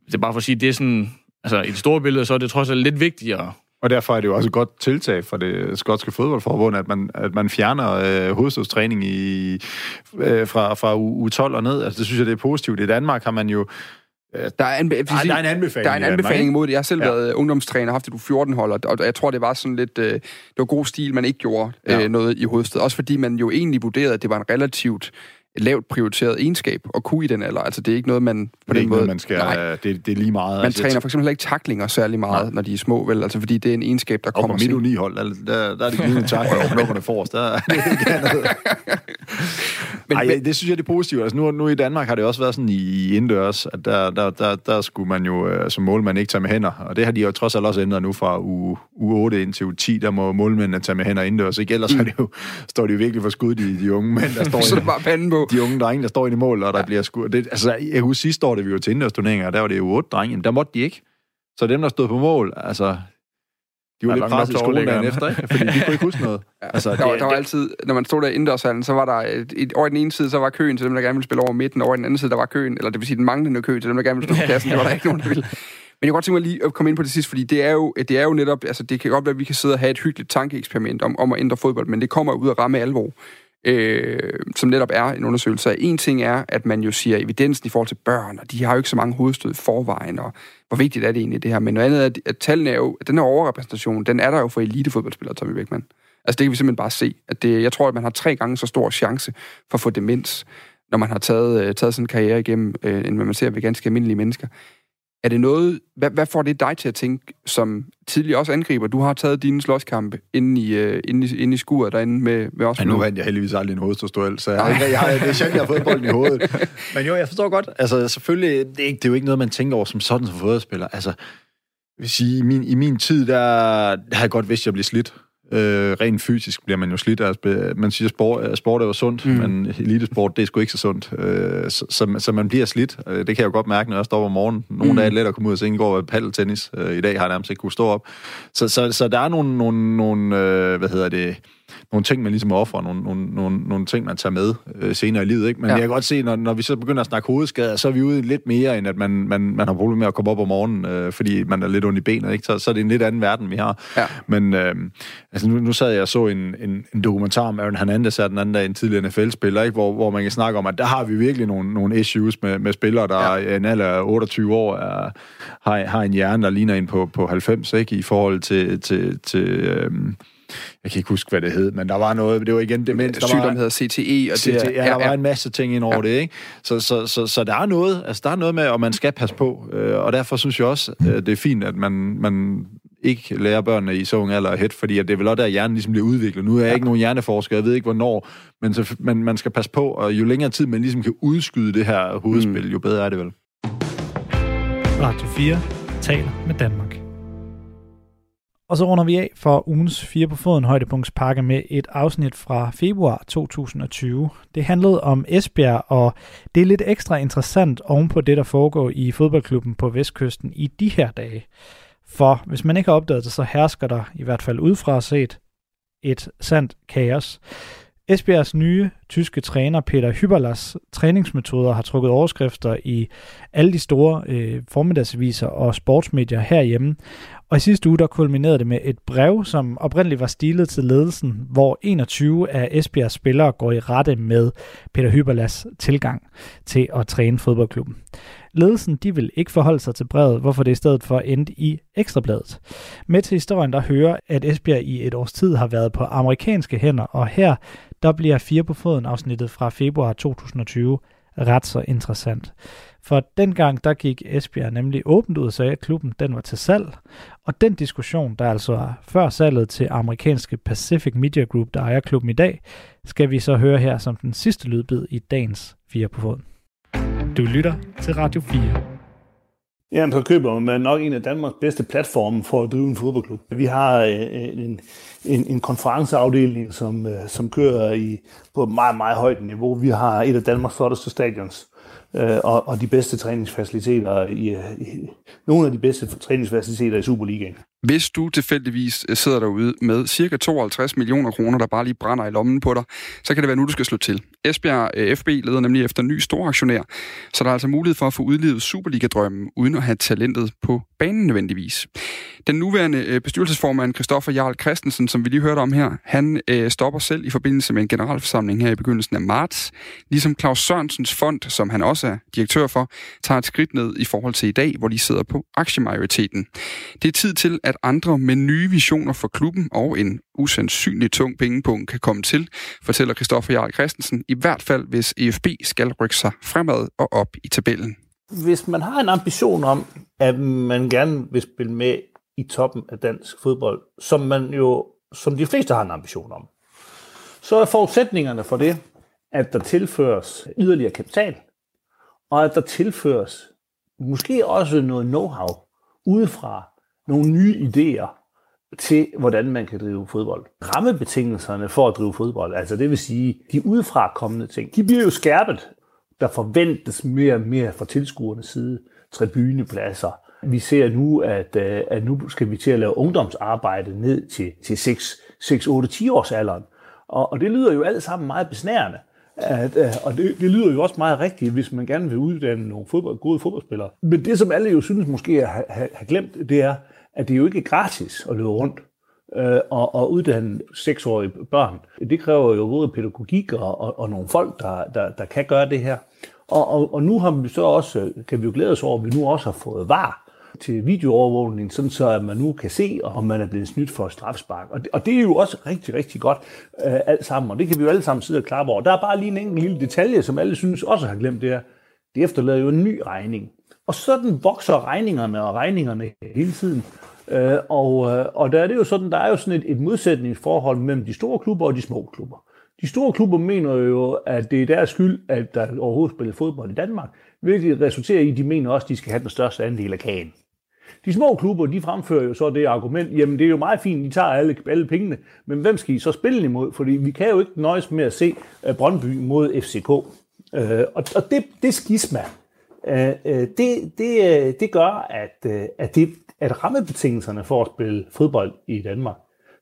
Det er bare for at sige, det er sådan, altså i det store billede, så er det trods alt lidt vigtigere. Og derfor er det jo også et godt tiltag for det skotske fodboldforbund, at man, at man fjerner øh, hovedstødstræning i, øh, fra, fra u, U12 og ned. Altså, det synes jeg, det er positivt. I Danmark har man jo... Øh, Der er, en, Ej, der er en anbefaling Der er en anbefaling imod det. Jeg har selv Ja. ja. været ungdomstræner, haft et U14-hold, og jeg tror, det var sådan lidt... Øh, det var god stil, man ikke gjorde Ja. øh, noget i hovedstedet. Også fordi man jo egentlig vurderede, at det var en relativt lavt prioriteret egenskab at kunne i den alder. Altså, det er ikke noget, man på det er den ikke måde... noget, man skal... Nej. Det, det er lige meget. Man altså, træner for eksempel heller ikke taklinger særlig meget, Nej. når de er små, vel? Altså, fordi det er en egenskab, der Og på kommer mit sent. unihold, der, der, der er det glidende tak, og knupperne forrest. Der er det ikke andet. Men- Ej, men- det synes jeg, det er positivt. Altså, nu, nu i Danmark har det også været sådan i indendørs, at der, der, der, der skulle man jo øh, som målmand ikke tage med hænder. Og det har de jo trods alt også ændret nu fra uge, uge 8 ind til uge 10. Der må målmændene tage med hænder indendørs. Ikke? Ellers mm. er det jo, står de jo virkelig for skud, de, de unge mænd, der står Så i, bare panden på. de unge drenge, der står i mål, og der ja. bliver skudt. Det, altså, jeg husker sidste år, da vi var til indendørsturneringer, og der var det jo otte drenge. Jamen, der måtte de ikke. Så dem, der stod på mål, altså... De var Ja, lidt presset i skolen dagen efter, ikke? fordi de kunne ikke huske noget. Altså, Der, var, der var altid, når man stod der i indendørshallen, så var der et, et, over i den ene side, så var køen til dem, der gerne ville spille over midten, over i den anden side, der var køen, eller det vil sige den manglende kø til dem, der gerne ville stå på pladsen, det var der ikke nogen, der ville. Men jeg kunne godt tænke mig lige at komme ind på det sidste, fordi det er jo, det er jo netop, altså det kan godt være, at vi kan sidde og have et hyggeligt tankeeksperiment om, om at ændre fodbold, men det kommer ud af ramme alvor, øh, som netop er en undersøgelse. En ting er, at man jo siger evidensen i forhold til børn, og de har jo ikke så mange hovedstød i forvejen, og hvor vigtigt er det egentlig det her, men noget andet er, at- at tallene er jo, at den her overrepræsentation, den er der jo for elitefodboldspillere, Tommy Beckmann. Altså det kan vi simpelthen bare se. At det, jeg tror, at man har tre gange så stor chance for at få demens, når man har taget, øh, taget sådan en karriere igennem, øh, end man ser ved ganske almindelige mennesker. Er det noget, hvad, hvad får det dig til at tænke, som tidligere også angriber? Du har taget dine slåskampe inde i, øh, inde i, inde i skuret derinde med, med os. Men nu vandt jeg heldigvis aldrig en hovedståsduel, så jeg, jeg, jeg, det er sjældent, jeg har fået bolden i hovedet. Men jo, jeg forstår godt. Altså, selvfølgelig, det er, ikke, det er jo ikke noget, man tænker over som sådan som fodboldspiller. Altså, jeg vil sige, i min, i min tid, der, der har jeg godt vidst, at jeg blev slidt. Øh, rent fysisk bliver man jo slidt. spille- Man siger, at sport, sport er jo sundt, mm. men elitesport, det er sgu ikke så sundt. Øh, så, så, så man bliver slidt. Øh, Det kan jeg jo godt mærke, når jeg står op om morgenen. Nogle mm. dage er det let at komme ud og se, går paddeltennis. Øh, I dag har jeg nærmest ikke kunne stå op. Så, så, så der er nogle, nogle, nogle øh, hvad hedder det, nogle ting, man ligesom offrer, nogle, nogle, nogle, nogle ting, man tager med øh, senere i livet. Ikke? Men Ja. jeg kan godt se, når, når vi så begynder at snakke hovedskader, så er vi ude lidt mere, end at man, man, man har problemer med at komme op om morgenen, øh, fordi man er lidt ondt i benet. Ikke? Så, så er det en lidt anden verden, vi har. Ja. Men øh, altså nu, nu sad jeg og så en, en, en dokumentar om Aaron Hernandez her den anden dag, en tidligere NFL-spiller, ikke? Hvor, hvor man kan snakke om, at der har vi virkelig nogle, nogle issues med, med spillere, der ja. en alder af 28 år er, har, har en hjerne, der ligner en på, på 90, ikke? i forhold til, til, til øh, jeg kan ikke huske, hvad det hed, men der var noget, det var igen demens. Der Sygdom var, hedder CTE, og det CT, er... ja, der var en masse ting ind over Ja. det, ikke? Så, så, så, så der er noget, altså der er noget med, og man skal passe på, øh, og derfor synes jeg også, øh, det er fint, at man, man ikke lærer børnene i så ung alder at hætte, fordi at det er vel også der, hjernen ligesom bliver udviklet. Nu er jeg ja. ikke nogen hjerneforsker, jeg ved ikke hvornår, men så, man, man skal passe på, og jo længere tid man ligesom kan udskyde det her hovedspil, mm. jo bedre er det vel. Radio 4 taler med Danmark. Og så runder vi af for ugens 4 på foden højdepunktspakke med et afsnit fra februar 2020. Det handlede om Esbjerg, og det er lidt ekstra interessant ovenpå det, der foregår i fodboldklubben på Vestkysten i de her dage. For hvis man ikke har opdaget det, så hersker der i hvert fald udefra set et sandt kaos. Esbjergs nye tyske træner Peter Hyberlas træningsmetoder har trukket overskrifter i alle de store øh, formiddagsviser og sportsmedier herhjemme. Og i sidste uge der kulminerede det med et brev, som oprindeligt var stilet til ledelsen, hvor 21 af Esbjergs spillere går i rette med Peter Hyberlas tilgang til at træne fodboldklubben. Ledelsen de vil ikke forholde sig til brevet, hvorfor det i stedet for endte i Ekstrabladet. Med til historien der hører, at Esbjerg i et års tid har været på amerikanske hænder, og her der bliver fire på foden afsnittet fra februar 2020 ret så interessant. For dengang der gik Esbjerg nemlig åbent ud og sagde, at klubben den var til salg. Og den diskussion, der altså er før salget til amerikanske Pacific Media Group, der ejer klubben i dag, skal vi så høre her som den sidste lydbid i dagens fire på foden. Du lytter til Radio 4. Jamen, så køber man nok en af Danmarks bedste platforme for at drive en fodboldklub. Vi har øh, en, en, en konferenceafdeling, som, øh, som kører i, på et meget, meget højt niveau. Vi har et af Danmarks flotteste stadions, øh, og, og de bedste træningsfaciliteter i, i nogle af de bedste træningsfaciliteter i Superligaen. Hvis du tilfældigvis øh, sidder derude med cirka 52 millioner kroner, der bare lige brænder i lommen på dig, så kan det være nu, du skal slå til. Esbjerg øh, FB leder nemlig efter en ny storaktionær, så der er altså mulighed for at få udlevet Superliga-drømmen, uden at have talentet på banen nødvendigvis. Den nuværende øh, bestyrelsesformand, Christoffer Jarl Christensen, som vi lige hørte om her, han øh, stopper selv i forbindelse med en generalforsamling her i begyndelsen af marts. Ligesom Claus Sørensens fond, som han også er direktør for, tager et skridt ned i forhold til i dag, hvor de sidder på aktiemajoriteten. Det er tid til, at andre med nye visioner for klubben og en usandsynlig tung pengepunkt kan komme til, fortæller Christoffer Jarl Christensen, i hvert fald hvis EFB skal rykke sig fremad og op i tabellen. Hvis man har en ambition om, at man gerne vil spille med i toppen af dansk fodbold, som man jo, som de fleste har en ambition om, så er forudsætningerne for det, at der tilføres yderligere kapital, og at der tilføres måske også noget know-how udefra, nogle nye idéer til, hvordan man kan drive fodbold. Rammebetingelserne for at drive fodbold, altså det vil sige, de udefra kommende ting, de bliver jo skærpet. Der forventes mere og mere fra tilskuernes side, tribunepladser. Vi ser nu, at, øh, at nu skal vi til at lave ungdomsarbejde ned til, til 6, 6 8, 10 års alderen. Og, og det lyder jo alt sammen meget besnærende. At, øh, og det, det lyder jo også meget rigtigt, hvis man gerne vil uddanne nogle fodbold, gode fodboldspillere. Men det, som alle jo synes måske har, har, har glemt, det er, at det jo ikke er gratis at løbe rundt øh, og, og uddanne seksårige børn. Det kræver jo både pædagogik og, og, og nogle folk, der, der, der kan gøre det her. Og, og, og nu har vi så også, øh, kan vi jo glæde os over, at vi nu også har fået var til videoovervågning, sådan så at man nu kan se, om man er blevet snydt for strafspark. Og det, og det er jo også rigtig, rigtig godt øh, alt sammen, og det kan vi jo alle sammen sidde og klappe over. Der er bare lige en enkelt lille detalje, som alle synes også har glemt det er, Det efterlader jo en ny regning. Og sådan vokser regningerne og regningerne hele tiden. Øh, og, øh, og der er det jo sådan, der er jo sådan et, et modsætningsforhold mellem de store klubber og de små klubber. De store klubber mener jo, at det er deres skyld, at der overhovedet spiller fodbold i Danmark, hvilket resulterer i, at de mener også, at de skal have den største andel af kagen. De små klubber, de fremfører jo så det argument, jamen det er jo meget fint, de tager alle, alle pengene, men hvem skal I så spille imod? Fordi vi kan jo ikke nøjes med at se øh, Brøndby mod FCK. Øh, og og det, det skisma, øh, øh det, det, øh, det gør, at, at, det, at rammebetingelserne for at spille fodbold i Danmark,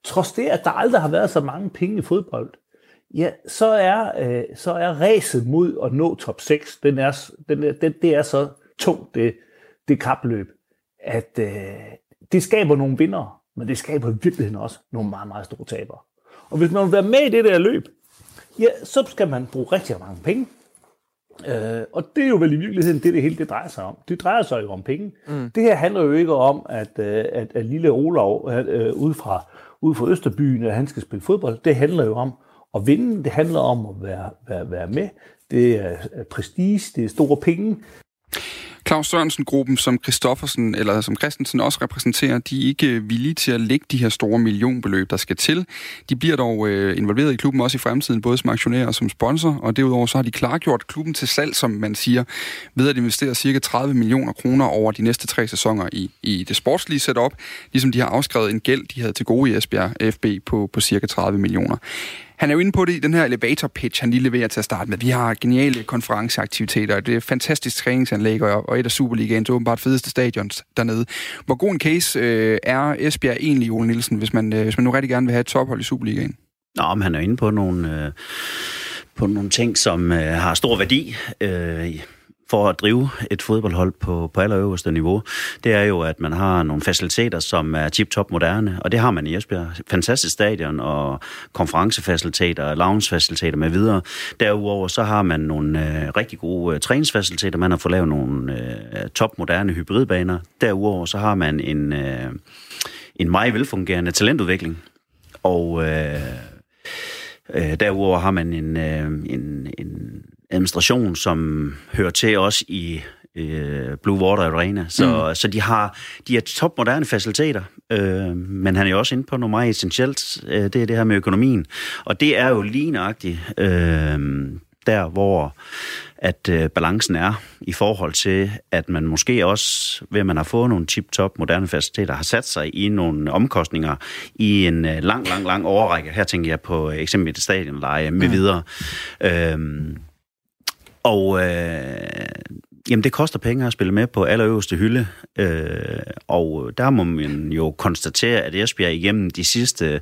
trods det, at der aldrig har været så mange penge i fodbold, ja, så er, øh, så er ræset mod at nå top 6, den er, den, den, det er så tungt, det, det kapløb, at øh, det skaber nogle vinder, men det skaber i virkeligheden også nogle meget, meget store tabere. Og hvis man vil være med i det der løb, ja, så skal man bruge rigtig mange penge. Øh, og det er jo vel i virkeligheden det, det hele det drejer sig om. Det drejer sig jo om penge. Mm. Det her handler jo ikke om, at, øh, at, at lille Olav øh, ude, fra, ude fra Østerbyen, at han skal spille fodbold. Det handler jo om at vinde. Det handler om at være, være, være med. Det er prestige, det er store penge. Claus Sørensen-gruppen, som Christoffersen eller som Christensen også repræsenterer, de er ikke villige til at lægge de her store millionbeløb, der skal til. De bliver dog øh, involveret i klubben også i fremtiden, både som aktionærer og som sponsor, og derudover så har de klargjort klubben til salg, som man siger, ved at investere cirka 30 millioner kroner over de næste tre sæsoner i, i det sportslige setup, ligesom de har afskrevet en gæld, de havde til gode i Esbjerg FB på, på cirka 30 millioner. Han er jo inde på det i den her elevator pitch, han lige leverer til at starte med. Vi har geniale konferenceaktiviteter, det er fantastisk træningsanlæg, og et af Superligaens åbenbart fedeste stadions dernede. Hvor god en case øh, er Esbjerg egentlig, Ole Nielsen, hvis man, øh, hvis man nu rigtig gerne vil have et tophold i Superligaen? Nå, men han er inde på nogle, øh, på nogle ting, som øh, har stor værdi. Øh, for at drive et fodboldhold på, på allerøverste niveau, det er jo, at man har nogle faciliteter, som er tip-top moderne, og det har man i Esbjerg. Fantastisk stadion og konferencefaciliteter, loungefaciliteter med videre. Derudover så har man nogle øh, rigtig gode øh, træningsfaciliteter. Man har fået lavet nogle øh, topmoderne hybridbaner. Derudover så har man en, øh, en meget velfungerende talentudvikling. Og øh, øh, derudover har man en, øh, en, en administration, som hører til os i øh, Blue Water Arena. Så, mm. så de har de har topmoderne faciliteter, øh, men han er jo også inde på noget meget essentielt, øh, det er det her med økonomien. Og det er jo lige nøjagtigt øh, der, hvor at øh, balancen er i forhold til, at man måske også, ved at man har fået nogle tip-top moderne faciliteter, har sat sig i nogle omkostninger i en øh, lang, lang, lang overrække. Her tænker jeg på eksempelvis stadionleje med mm. videre. Øh, og øh, jamen, det koster penge at spille med på allerøverste hylde, øh, og der må man jo konstatere, at Esbjerg igennem de sidste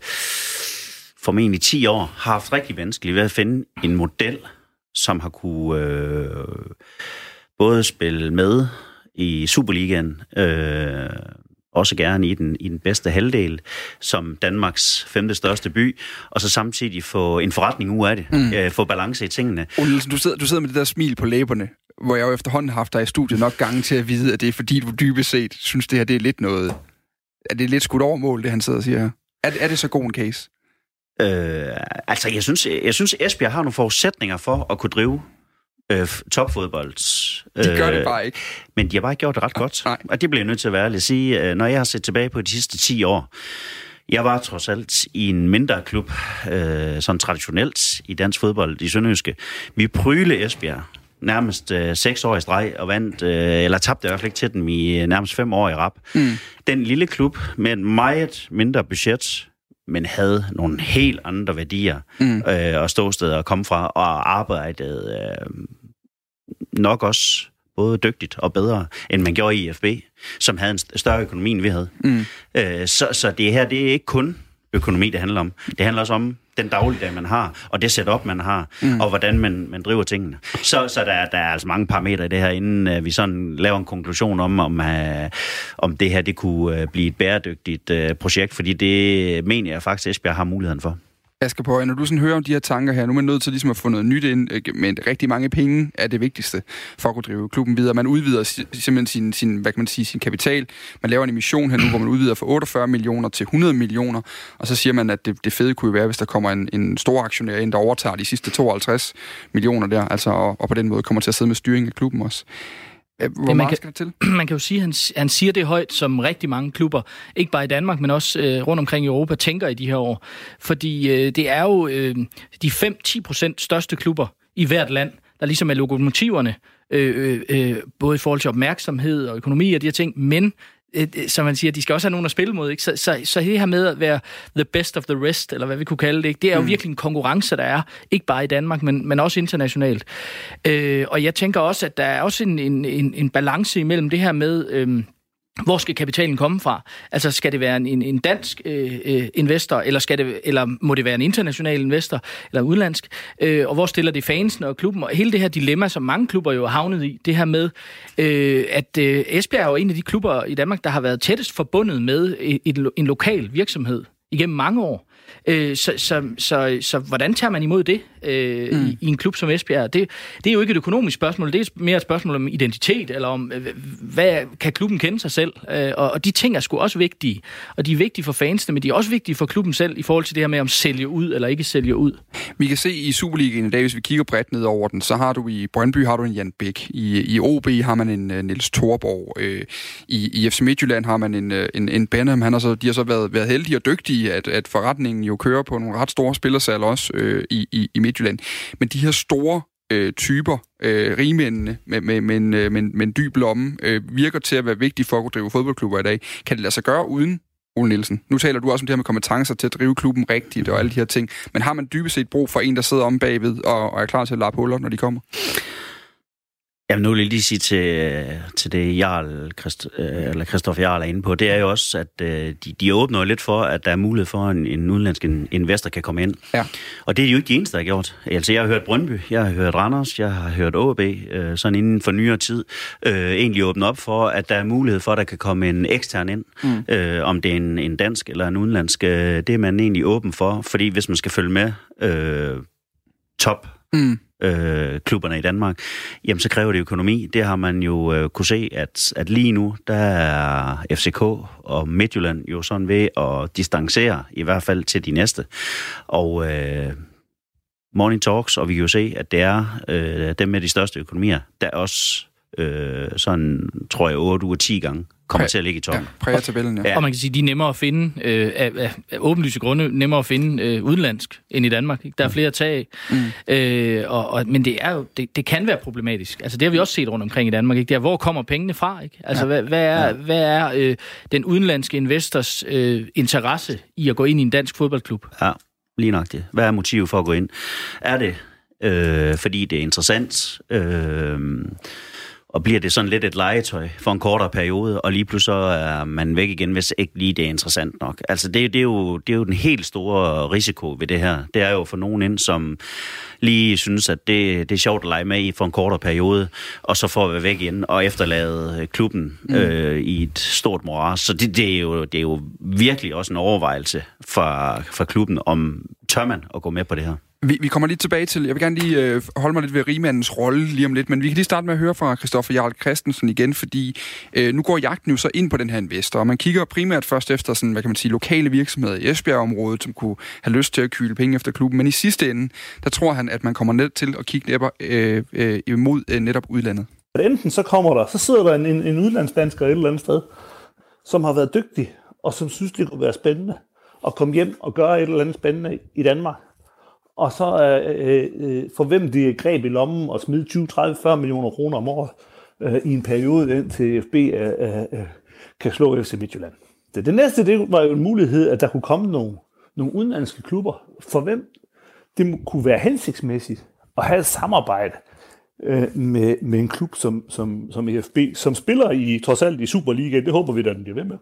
formentlig 10 år har haft rigtig vanskeligt ved at finde en model, som har kunne øh, både spille med i Superligaen, øh, også gerne i den, i den bedste halvdel, som Danmarks femte største by, og så samtidig få en forretning ud af det, mm. øh, få balance i tingene. Ole du sidder, du sidder med det der smil på læberne, hvor jeg jo efterhånden har haft dig i studiet nok gange til at vide, at det er fordi, du dybest set synes, det her det er lidt noget er det lidt skudt over mål, det han sidder og siger her? Er, er det så god en case? Øh, altså, jeg synes, jeg synes, Esbjerg har nogle forudsætninger for at kunne drive øh, topfodbold. De gør det bare ikke. Men de har bare ikke gjort det ret godt. Nej. Og det bliver jeg nødt til at være ærlig at sige. Øh, når jeg har set tilbage på de sidste 10 år, jeg var trods alt i en mindre klub, øh, sådan traditionelt i dansk fodbold i Sønderjyske. Vi pryle Esbjerg nærmest øh, seks år i streg, og vandt, øh, eller tabte i hvert fald ikke til dem i øh, nærmest fem år i rap. Mm. Den lille klub med et meget mindre budget, men havde nogle helt andre værdier mm. øh, og ståsteder at komme fra, og arbejdede øh, nok også både dygtigt og bedre, end man gjorde i IFB, som havde en st- større økonomi, end vi havde. Mm. Øh, så, så det her, det er ikke kun økonomi, det handler om. Det handler også om den dagligdag, man har, og det setup, man har, mm. og hvordan man, man driver tingene. Så, så der, der er altså mange parametre i det her, inden uh, vi sådan laver en konklusion om, om, uh, om det her det kunne uh, blive et bæredygtigt uh, projekt, fordi det mener jeg faktisk, Esbjerg har muligheden for. Asger på, når du sådan hører om de her tanker her, nu er man nødt til ligesom at få noget nyt ind, men rigtig mange penge er det vigtigste for at kunne drive klubben videre. Man udvider simpelthen sin, sin, hvad kan man sige, sin kapital. Man laver en emission her nu, hvor man udvider fra 48 millioner til 100 millioner, og så siger man, at det, det fede kunne jo være, hvis der kommer en, en stor aktionær ind, der overtager de sidste 52 millioner der, altså, og, og på den måde kommer til at sidde med styringen af klubben også. Øh, Hvor man meget kan- skal der til? man kan jo sige, at han, han siger det højt, som rigtig mange klubber, ikke bare i Danmark, men også øh, rundt omkring i Europa, tænker i de her år. Fordi øh, det er jo øh, de 5-10 procent største klubber i hvert land, der ligesom er lokomotiverne, øh, øh, øh, både i forhold til opmærksomhed og økonomi og de her ting, men som man siger, de skal også have nogen at spille mod. Ikke? Så, så, så det her med at være the best of the rest, eller hvad vi kunne kalde det, ikke? det er jo mm. virkelig en konkurrence, der er, ikke bare i Danmark, men, men også internationalt. Øh, og jeg tænker også, at der er også en, en, en, en balance imellem det her med... Øh, hvor skal kapitalen komme fra? Altså, skal det være en, en, dansk øh, øh, investor, eller, skal det, eller må det være en international investor, eller udlandsk? Øh, og hvor stiller det fansen og klubben? Og hele det her dilemma, som mange klubber jo har havnet i, det her med, øh, at øh, Esbjerg er jo en af de klubber i Danmark, der har været tættest forbundet med et, et, en lokal virksomhed igennem mange år. Øh, så, så, så, så hvordan tager man imod det øh, mm. i, i en klub som Esbjerg? Det, det er jo ikke et økonomisk spørgsmål, det er mere et spørgsmål om identitet, eller om, øh, hvad kan klubben kende sig selv? Øh, og, og de ting er sgu også vigtige. Og de er vigtige for fansene, men de er også vigtige for klubben selv i forhold til det her med, om sælge ud eller ikke sælge ud. Vi kan se i Superligaen i dag, hvis vi kigger bredt ned over den, så har du i Brøndby har du en Jan Bæk. I, i OB har man en uh, Niels Thorborg. Øh, i, I FC Midtjylland har man en, uh, en, en Benham. Han har så, de har så været, været heldige og dygtige, at, at forretningen jo kører på nogle ret store spillersal også øh, i, i, i Midtjylland. Men de her store øh, typer, øh, rigmændene med, med, med, en, øh, med, med en dyb lomme, øh, virker til at være vigtige for at kunne drive fodboldklubber i dag. Kan det lade sig gøre uden Ole Nielsen? Nu taler du også om det her med kompetencer til at drive klubben rigtigt og alle de her ting. Men har man dybest set brug for en, der sidder om bagved og, og er klar til at lappe huller, når de kommer? Jamen, nu vil jeg lige sige til, til det, Jarl, Christ, øh, eller Christoph Jarl er inde på, det er jo også, at øh, de, de åbner jo lidt for, at der er mulighed for, at en, en udenlandsk in- investor kan komme ind. Ja. Og det er jo ikke de eneste, der har gjort. Altså, jeg har hørt Brøndby, jeg har hørt Randers, jeg har hørt ÅB, øh, sådan inden for nyere tid, øh, egentlig åbne op for, at der er mulighed for, at der kan komme en ekstern ind. Mm. Øh, om det er en, en dansk eller en udenlandsk, øh, det er man egentlig åben for, fordi hvis man skal følge med øh, top Mm øh, klubberne i Danmark, jamen så kræver det økonomi. Det har man jo øh, kunne se, at, at lige nu, der er FCK og Midtjylland jo sådan ved at distancere, i hvert fald til de næste. Og øh, Morning Talks, og vi kan jo se, at det er øh, dem med de største økonomier, der også øh, sådan, tror jeg, 8 uger 10 gange kommer Præ- til at ligge i Ja, toppen. præger tabellen, ja. Ja. Ja. Og man kan sige, at de er nemmere at finde, øh, af, af, af åbenlyse grunde, nemmere at finde øh, udenlandsk end i Danmark. Ikke? Der er flere tag. Mm. Øh, og, og, men det, er jo, det, det kan være problematisk. Altså, det har vi også set rundt omkring i Danmark. Ikke? Det er, hvor kommer pengene fra? Ikke? Altså, ja. hvad, hvad er, ja. hvad er øh, den udenlandske investors øh, interesse i at gå ind i en dansk fodboldklub? Ja, lige nok det. Hvad er motivet for at gå ind? Er det, øh, fordi det er interessant, øh, og bliver det sådan lidt et legetøj for en kortere periode, og lige pludselig så er man væk igen, hvis ikke lige det er interessant nok. Altså det, det, er, jo, det er jo den helt store risiko ved det her. Det er jo for nogen ind, som lige synes, at det, det er sjovt at lege med i for en kortere periode, og så får vi væk igen og efterlade klubben mm. øh, i et stort moras. Så det, det, er jo, det er jo virkelig også en overvejelse for, for klubben, om tør man at gå med på det her. Vi, vi kommer lige tilbage til, jeg vil gerne lige øh, holde mig lidt ved rigmandens rolle lige om lidt, men vi kan lige starte med at høre fra Christoffer Jarl Christensen igen, fordi øh, nu går jagten jo så ind på den her investor, og man kigger primært først efter sådan, hvad kan man sige, lokale virksomheder i Esbjerg-området, som kunne have lyst til at kyle penge efter klubben, men i sidste ende, der tror han, at man kommer ned til at kigge netop, øh, øh, imod øh, netop udlandet. Enten så kommer der, så sidder der en, en, en udlandsdansker et eller andet sted, som har været dygtig, og som synes, det kunne være spændende at komme hjem og gøre et eller andet spændende i Danmark. Og så øh, øh, øh for hvem det greb i lommen og smide 20, 30, 40 millioner kroner om året øh, i en periode, indtil FB øh, øh, øh, kan slå FC Midtjylland. Det, det næste det var jo en mulighed, at der kunne komme nogle, nogle udenlandske klubber, for hvem det kunne være hensigtsmæssigt at have et samarbejde øh, med, med en klub som, som, som EFB, som spiller i trods alt i Superliga. Det håber vi, at den bliver ved med.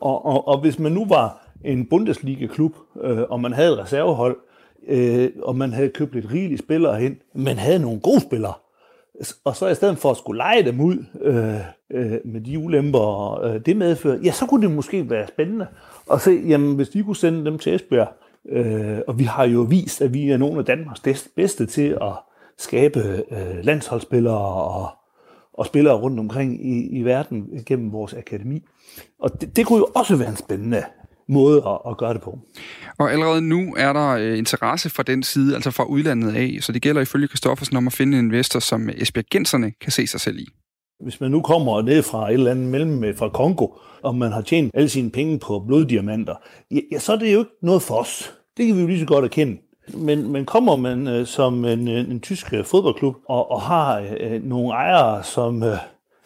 Og, og, og hvis man nu var en Bundesliga-klub, øh, og man havde et reservehold, øh, og man havde købt lidt rigelige spillere hen, men havde nogle gode spillere, og så i stedet for at skulle lege dem ud øh, øh, med de ulemper, øh, det medfører, ja, så kunne det måske være spændende at se, jamen hvis de kunne sende dem til Esbjerg, øh, og vi har jo vist, at vi er nogle af Danmarks bedste til at skabe øh, landsholdsspillere og, og spillere rundt omkring i, i verden gennem vores akademi. Og det, det kunne jo også være en spændende måde at, at gøre det på. Og allerede nu er der øh, interesse fra den side, altså fra udlandet af, så det gælder ifølge Kristoffersen om at finde en investor, som Esbjergenserne kan se sig selv i. Hvis man nu kommer ned fra et eller andet mellem fra Kongo, og man har tjent alle sine penge på bloddiamanter, ja, så er det jo ikke noget for os. Det kan vi jo lige så godt erkende. Men, men kommer man øh, som en, en, en tysk øh, fodboldklub og, og har øh, nogle ejere, som øh,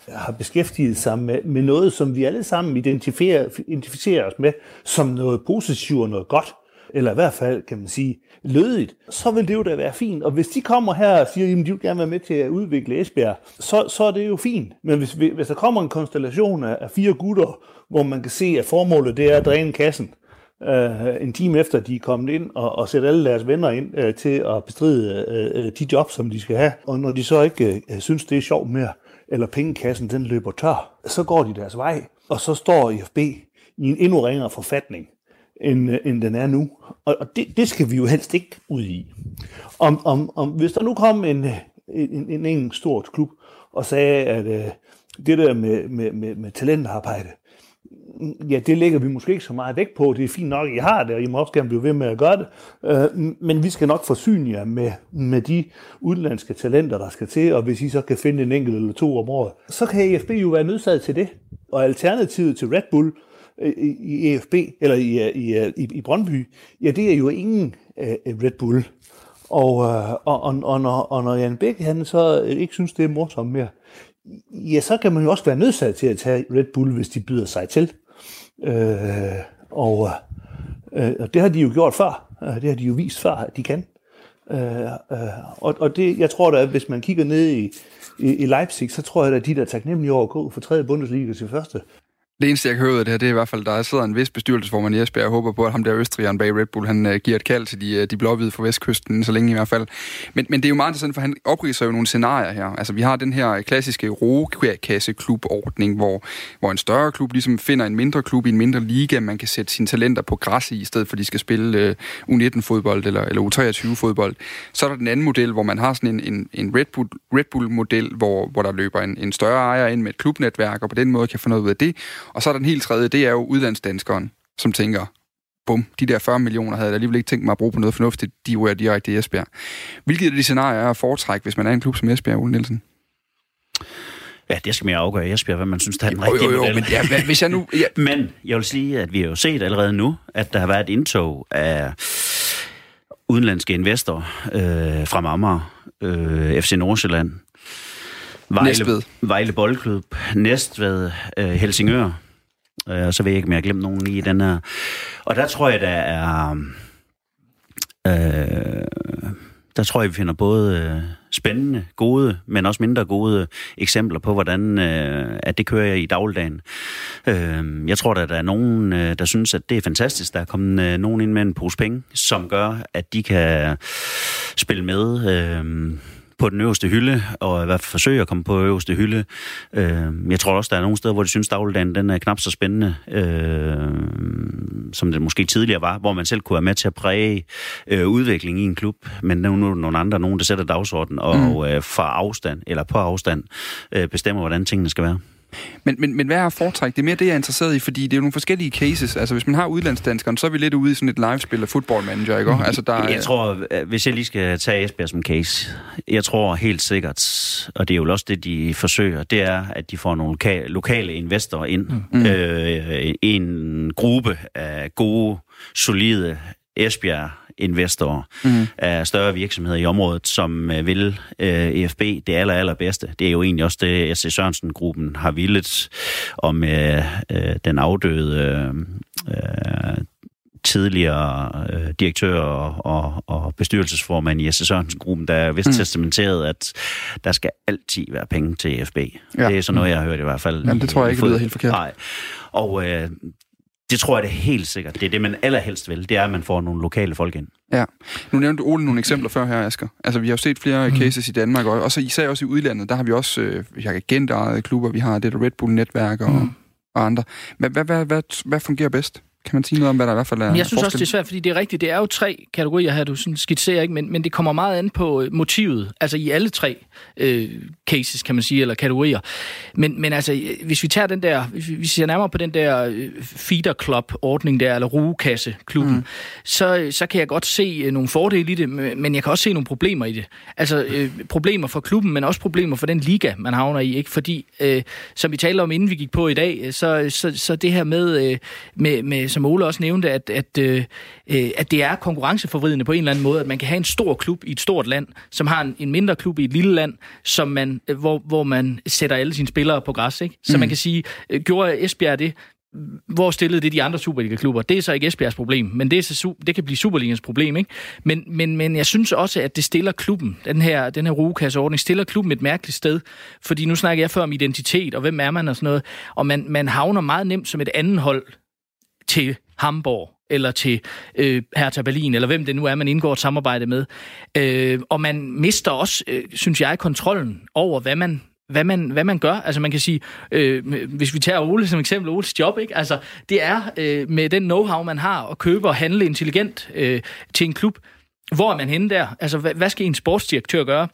har beskæftiget sig med, med noget, som vi alle sammen identificerer, identificerer os med som noget positivt og noget godt, eller i hvert fald, kan man sige, lødigt, så vil det jo da være fint. Og hvis de kommer her og siger, at de vil gerne være med til at udvikle Esbjerg, så, så er det jo fint. Men hvis, hvis der kommer en konstellation af, af fire gutter, hvor man kan se, at formålet det er at dræne kassen, uh, en time efter de er kommet ind og, og sætte alle deres venner ind uh, til at bestride uh, de jobs, som de skal have. Og når de så ikke uh, synes, det er sjovt mere, eller pengekassen den løber tør, så går de deres vej, og så står IFB i en endnu ringere forfatning, end, øh, end den er nu. Og, og det, det skal vi jo helst ikke ud i. Om, om, om, hvis der nu kom en, øh, en, en, en stor klub og sagde, at øh, det der med, med, med, med talentarbejde, ja, det lægger vi måske ikke så meget vægt på. Det er fint nok, at I har det, og I må også gerne blive ved med at gøre det. Øh, men vi skal nok forsyne jer med, med de udenlandske talenter, der skal til, og hvis I så kan finde en enkelt eller to om året, så kan EFB jo være nødsaget til det. Og alternativet til Red Bull øh, i EFB, eller i, øh, i, øh, i, i Brøndby, ja, det er jo ingen øh, Red Bull. Og, og, og, og, når, og når Jan Bæk, han så ikke synes, det er morsomt mere, ja, så kan man jo også være nødsaget til at tage Red Bull, hvis de byder sig til. Øh, og, øh, og det har de jo gjort før. Øh, det har de jo vist før, at de kan. Øh, øh, og, og det, jeg tror da, at hvis man kigger ned i, i, i Leipzig, så tror jeg, at de der taknemmelige over at gå fra tredje Bundesliga til første, det eneste, jeg kan høre ud af det her, det er i hvert fald, der sidder en vis bestyrelsesformand i Esbjerg. Jeg håber på, at ham der Østrigeren bag Red Bull, han uh, giver et kald til de, uh, de blåhvide fra vestkysten, så længe i hvert fald. Men, men det er jo meget interessant, for han opriser jo nogle scenarier her. Altså, vi har den her klassiske rogekasseklubordning, hvor, hvor en større klub ligesom finder en mindre klub i en mindre liga, man kan sætte sine talenter på græs i, i stedet for at de skal spille øh, uh, U19-fodbold eller, eller U23-fodbold. Så er der den anden model, hvor man har sådan en, en, en Red Bull, Red Bull-model, hvor, hvor der løber en, en større ejer ind med et klubnetværk, og på den måde kan få noget ud af det. Og så er der den helt tredje, det er jo udlandsdanskeren, som tænker, bum, de der 40 millioner havde jeg alligevel ikke tænkt mig at bruge på noget fornuftigt, de er direkte i Esbjerg. Hvilket af de scenarier er at foretrække, hvis man er en klub som Esbjerg, Ole Nielsen? Ja, det skal mere afgøre Esbjerg, hvad man synes, der er den rigtige jo, jo, jo, model. Men, ja, hvis jeg nu... Ja. men jeg vil sige, at vi har jo set allerede nu, at der har været et indtog af udenlandske investorer øh, fra Amager, øh, FC Nordsjælland, Vejle, Næstved. Vejle Boldklub, Næstved, øh, Helsingør, øh, og så ved jeg ikke, om jeg har glemt nogen i den her. Og der tror jeg, der er... Øh, der tror jeg, vi finder både øh, spændende, gode, men også mindre gode eksempler på, hvordan øh, at det kører i dagligdagen. Øh, jeg tror, at der er nogen, øh, der synes, at det er fantastisk. Der er kommet øh, nogen ind med en pose penge, som gør, at de kan spille med øh, på den øverste hylde, og i hvert fald forsøge at komme på øverste hylde. Øh, jeg tror også, der er nogle steder, hvor de synes, dagligdagen den er knap så spændende, øh, som det måske tidligere var, hvor man selv kunne være med til at præge øh, udvikling i en klub, men nu er nu nogle andre, nogen, der sætter dagsordenen og mm. øh, fra afstand, eller på afstand, øh, bestemmer, hvordan tingene skal være. Men, men, men hvad er foretræk? Det er mere det, jeg er interesseret i, fordi det er jo nogle forskellige cases. Altså, hvis man har udlandsdanskeren, så er vi lidt ude i sådan et live-spil af football manager, ikke? Altså, der, Jeg tror, øh, hvis jeg lige skal tage Esbjerg som case, jeg tror helt sikkert, og det er jo også det, de forsøger, det er, at de får nogle loka- lokale investorer ind. Mm. Øh, en gruppe af gode, solide Esbjerg investorer mm. af større virksomheder i området, som øh, vil øh, EFB det aller, allerbedste. Det er jo egentlig også det, S.C. Sørensen-gruppen har villet om øh, øh, den afdøde øh, tidligere øh, direktør og, og, og bestyrelsesformand i S.C. Sørensen-gruppen, der er vist mm. testamenteret, at der skal altid være penge til EFB. Ja. Det er sådan noget, jeg har hørt i hvert fald. Jamen, det tror jeg ikke lyder helt forkert. Nej. Og øh, det tror jeg det er helt sikkert. Det er det, man allerhelst vil. Det er, at man får nogle lokale folk ind. Ja. Nu nævnte Ole nogle eksempler før her, Asger. Altså, vi har jo set flere mm. cases i Danmark, og også, især også i udlandet. Der har vi også øh, agentejede klubber, vi har det der Red Bull-netværk og, mm. og andre. Men hvad, hvad, hvad, hvad fungerer bedst? Kan man sige noget om, hvad der i hvert fald er Men jeg synes forskel? også, det er svært, fordi det er rigtigt. Det er jo tre kategorier her, du sådan skitserer, ikke? Men, men det kommer meget an på øh, motivet. Altså i alle tre øh, cases, kan man sige, eller kategorier. Men, men altså, hvis vi tager den der, hvis vi ser nærmere på den der øh, feeder club-ordning der, eller rugekasse-klubben, mm. så, så kan jeg godt se øh, nogle fordele i det, men jeg kan også se nogle problemer i det. Altså øh, problemer for klubben, men også problemer for den liga, man havner i, ikke? Fordi, øh, som vi talte om, inden vi gik på i dag, så, så, så det her med, øh, med, med som Ole også nævnte, at, at, øh, at det er konkurrenceforvridende på en eller anden måde, at man kan have en stor klub i et stort land, som har en, en mindre klub i et lille land, som man, hvor, hvor man sætter alle sine spillere på græs. Ikke? Så mm. man kan sige, øh, gjorde Esbjerg det, hvor stillede det de andre Superliga-klubber? Det er så ikke Esbjergs problem, men det, er så, det kan blive Superligans problem. Ikke? Men, men, men jeg synes også, at det stiller klubben, den her, den her rugekasseordning, stiller klubben et mærkeligt sted. Fordi nu snakker jeg før om identitet, og hvem er man og sådan noget. Og man, man havner meget nemt som et andet hold til Hamburg eller til øh, Hertha Berlin, eller hvem det nu er, man indgår et samarbejde med. Øh, og man mister også, øh, synes jeg, kontrollen over, hvad man hvad man, hvad man gør. Altså man kan sige, øh, hvis vi tager Ole som eksempel, Oles job, ikke? Altså, det er øh, med den know-how, man har at købe og handle intelligent øh, til en klub. Hvor er man henne der? Altså, hvad, hvad skal en sportsdirektør gøre?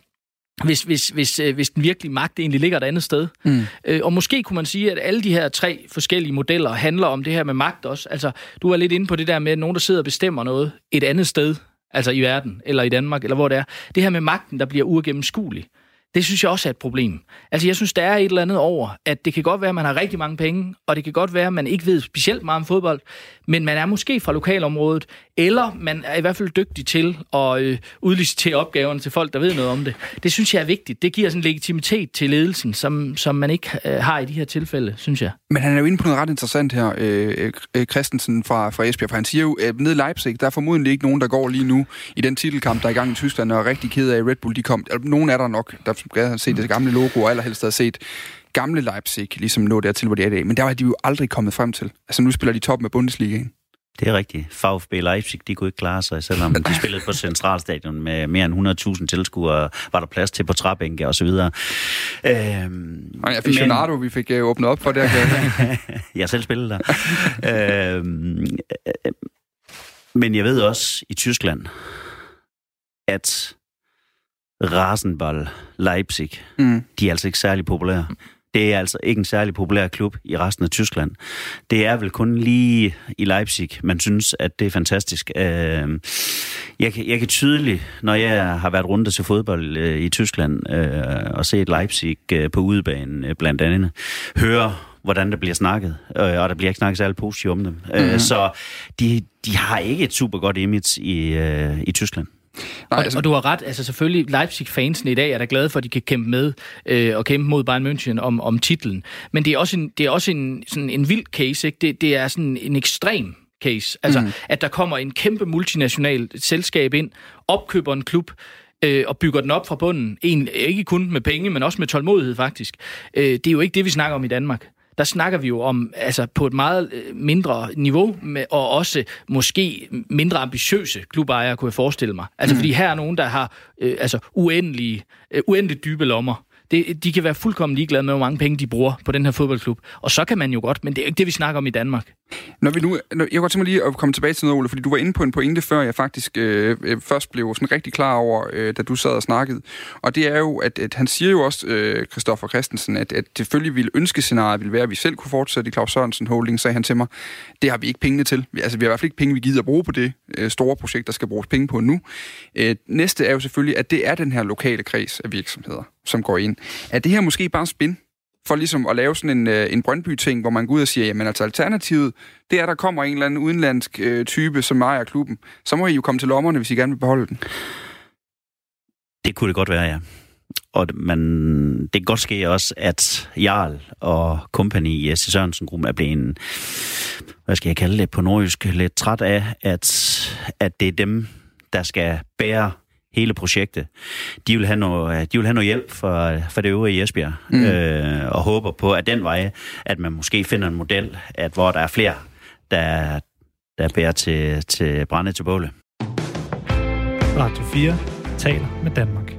Hvis, hvis, hvis, øh, hvis den virkelige magt egentlig ligger et andet sted. Mm. Øh, og måske kunne man sige, at alle de her tre forskellige modeller handler om det her med magt også. Altså, du er lidt inde på det der med, at nogen, der sidder og bestemmer noget et andet sted, altså i verden, eller i Danmark, eller hvor det er. Det her med magten, der bliver uigennemskuelig. Det synes jeg også er et problem. Altså, jeg synes, der er et eller andet over, at det kan godt være, at man har rigtig mange penge, og det kan godt være, at man ikke ved specielt meget om fodbold, men man er måske fra lokalområdet, eller man er i hvert fald dygtig til at øh, udlicitere opgaverne til folk, der ved noget om det. Det synes jeg er vigtigt. Det giver sådan en legitimitet til ledelsen, som, som man ikke øh, har i de her tilfælde, synes jeg. Men han er jo inde på noget ret interessant her, øh, øh, øh, Christensen fra, fra Esbjerg, for han siger jo, at nede i Leipzig, der er formodentlig ikke nogen, der går lige nu i den titelkamp, der er i gang i Tyskland, og er rigtig ked af, at Red Bull de kom. Altså, nogen er der nok, der gerne have set det gamle logo, og allerhelst har set gamle Leipzig ligesom nå dertil, hvor de er i dag. Men der var de jo aldrig kommet frem til. Altså nu spiller de top med Bundesligaen. Det er rigtigt. VfB Leipzig, de kunne ikke klare sig, selvom de spillede på Centralstadion med mere end 100.000 tilskuere, var der plads til på træbænke og så videre. Øhm, og ja, Ficionado, men... vi fik uh, åbnet op for det her. jeg selv spillede der. øhm, men jeg ved også i Tyskland, at Rasenball Leipzig, mm. de er altså ikke særlig populære. Det er altså ikke en særlig populær klub i resten af Tyskland. Det er vel kun lige i Leipzig, man synes, at det er fantastisk. Øhm, jeg kan, jeg kan tydeligt, når jeg har været rundt til fodbold øh, i Tyskland øh, og set Leipzig øh, på udebanen blandt andet, høre hvordan der bliver snakket, og der bliver ikke snakket særlig positivt om dem. Mm-hmm. Så de, de har ikke et super godt image i, i Tyskland. Nej, og, altså... og du har ret, altså selvfølgelig Leipzig-fansen i dag er da glade for, at de kan kæmpe med øh, og kæmpe mod Bayern München om, om titlen. Men det er også en, det er også en, sådan en vild case, ikke? Det, det er sådan en ekstrem case. Altså, mm. at der kommer en kæmpe multinational selskab ind, opkøber en klub, øh, og bygger den op fra bunden. En, ikke kun med penge, men også med tålmodighed faktisk. Øh, det er jo ikke det, vi snakker om i Danmark der snakker vi jo om altså på et meget øh, mindre niveau, med, og også måske mindre ambitiøse klubejere, kunne jeg forestille mig. Altså, mm. fordi her er nogen, der har øh, altså uendelige, øh, uendeligt dybe lommer. Det, de kan være fuldkommen ligeglade med, hvor mange penge de bruger på den her fodboldklub. Og så kan man jo godt, men det er ikke det, vi snakker om i Danmark. Når vi nu, når, jeg kan godt tænke mig lige at komme tilbage til noget, Ole, fordi du var inde på en pointe før, jeg faktisk øh, øh, først blev sådan rigtig klar over, øh, da du sad og snakkede. Og det er jo, at, at han siger jo også, øh, Christoffer Christensen, at, at selvfølgelig ville ønskescenariet ville være, at vi selv kunne fortsætte i Claus Sørensen Holding, sagde han til mig. Det har vi ikke pengene til. Altså, vi har i hvert fald ikke penge, vi gider at bruge på det øh, store projekt, der skal bruges penge på nu. Øh, næste er jo selvfølgelig, at det er den her lokale kreds af virksomheder, som går ind. Er det her måske bare spin? for ligesom at lave sådan en, øh, en Brøndby-ting, hvor man går ud og siger, jamen altså alternativet, det er, at der kommer en eller anden udenlandsk øh, type, som ejer klubben. Så må I jo komme til lommerne, hvis I gerne vil beholde den. Det kunne det godt være, ja. Og man, det kan godt ske også, at Jarl og company i S. Sørensen-gruppen er blevet, hvad skal jeg kalde det på nordjysk, lidt træt af, at, at det er dem, der skal bære hele projektet. De vil have noget, de vil have noget hjælp for, for det øvrige i Esbjerg, mm. øh, og håber på, at den vej, at man måske finder en model, at hvor der er flere, der, der bærer til, til brænde til bålet. Radio 4 taler med Danmark.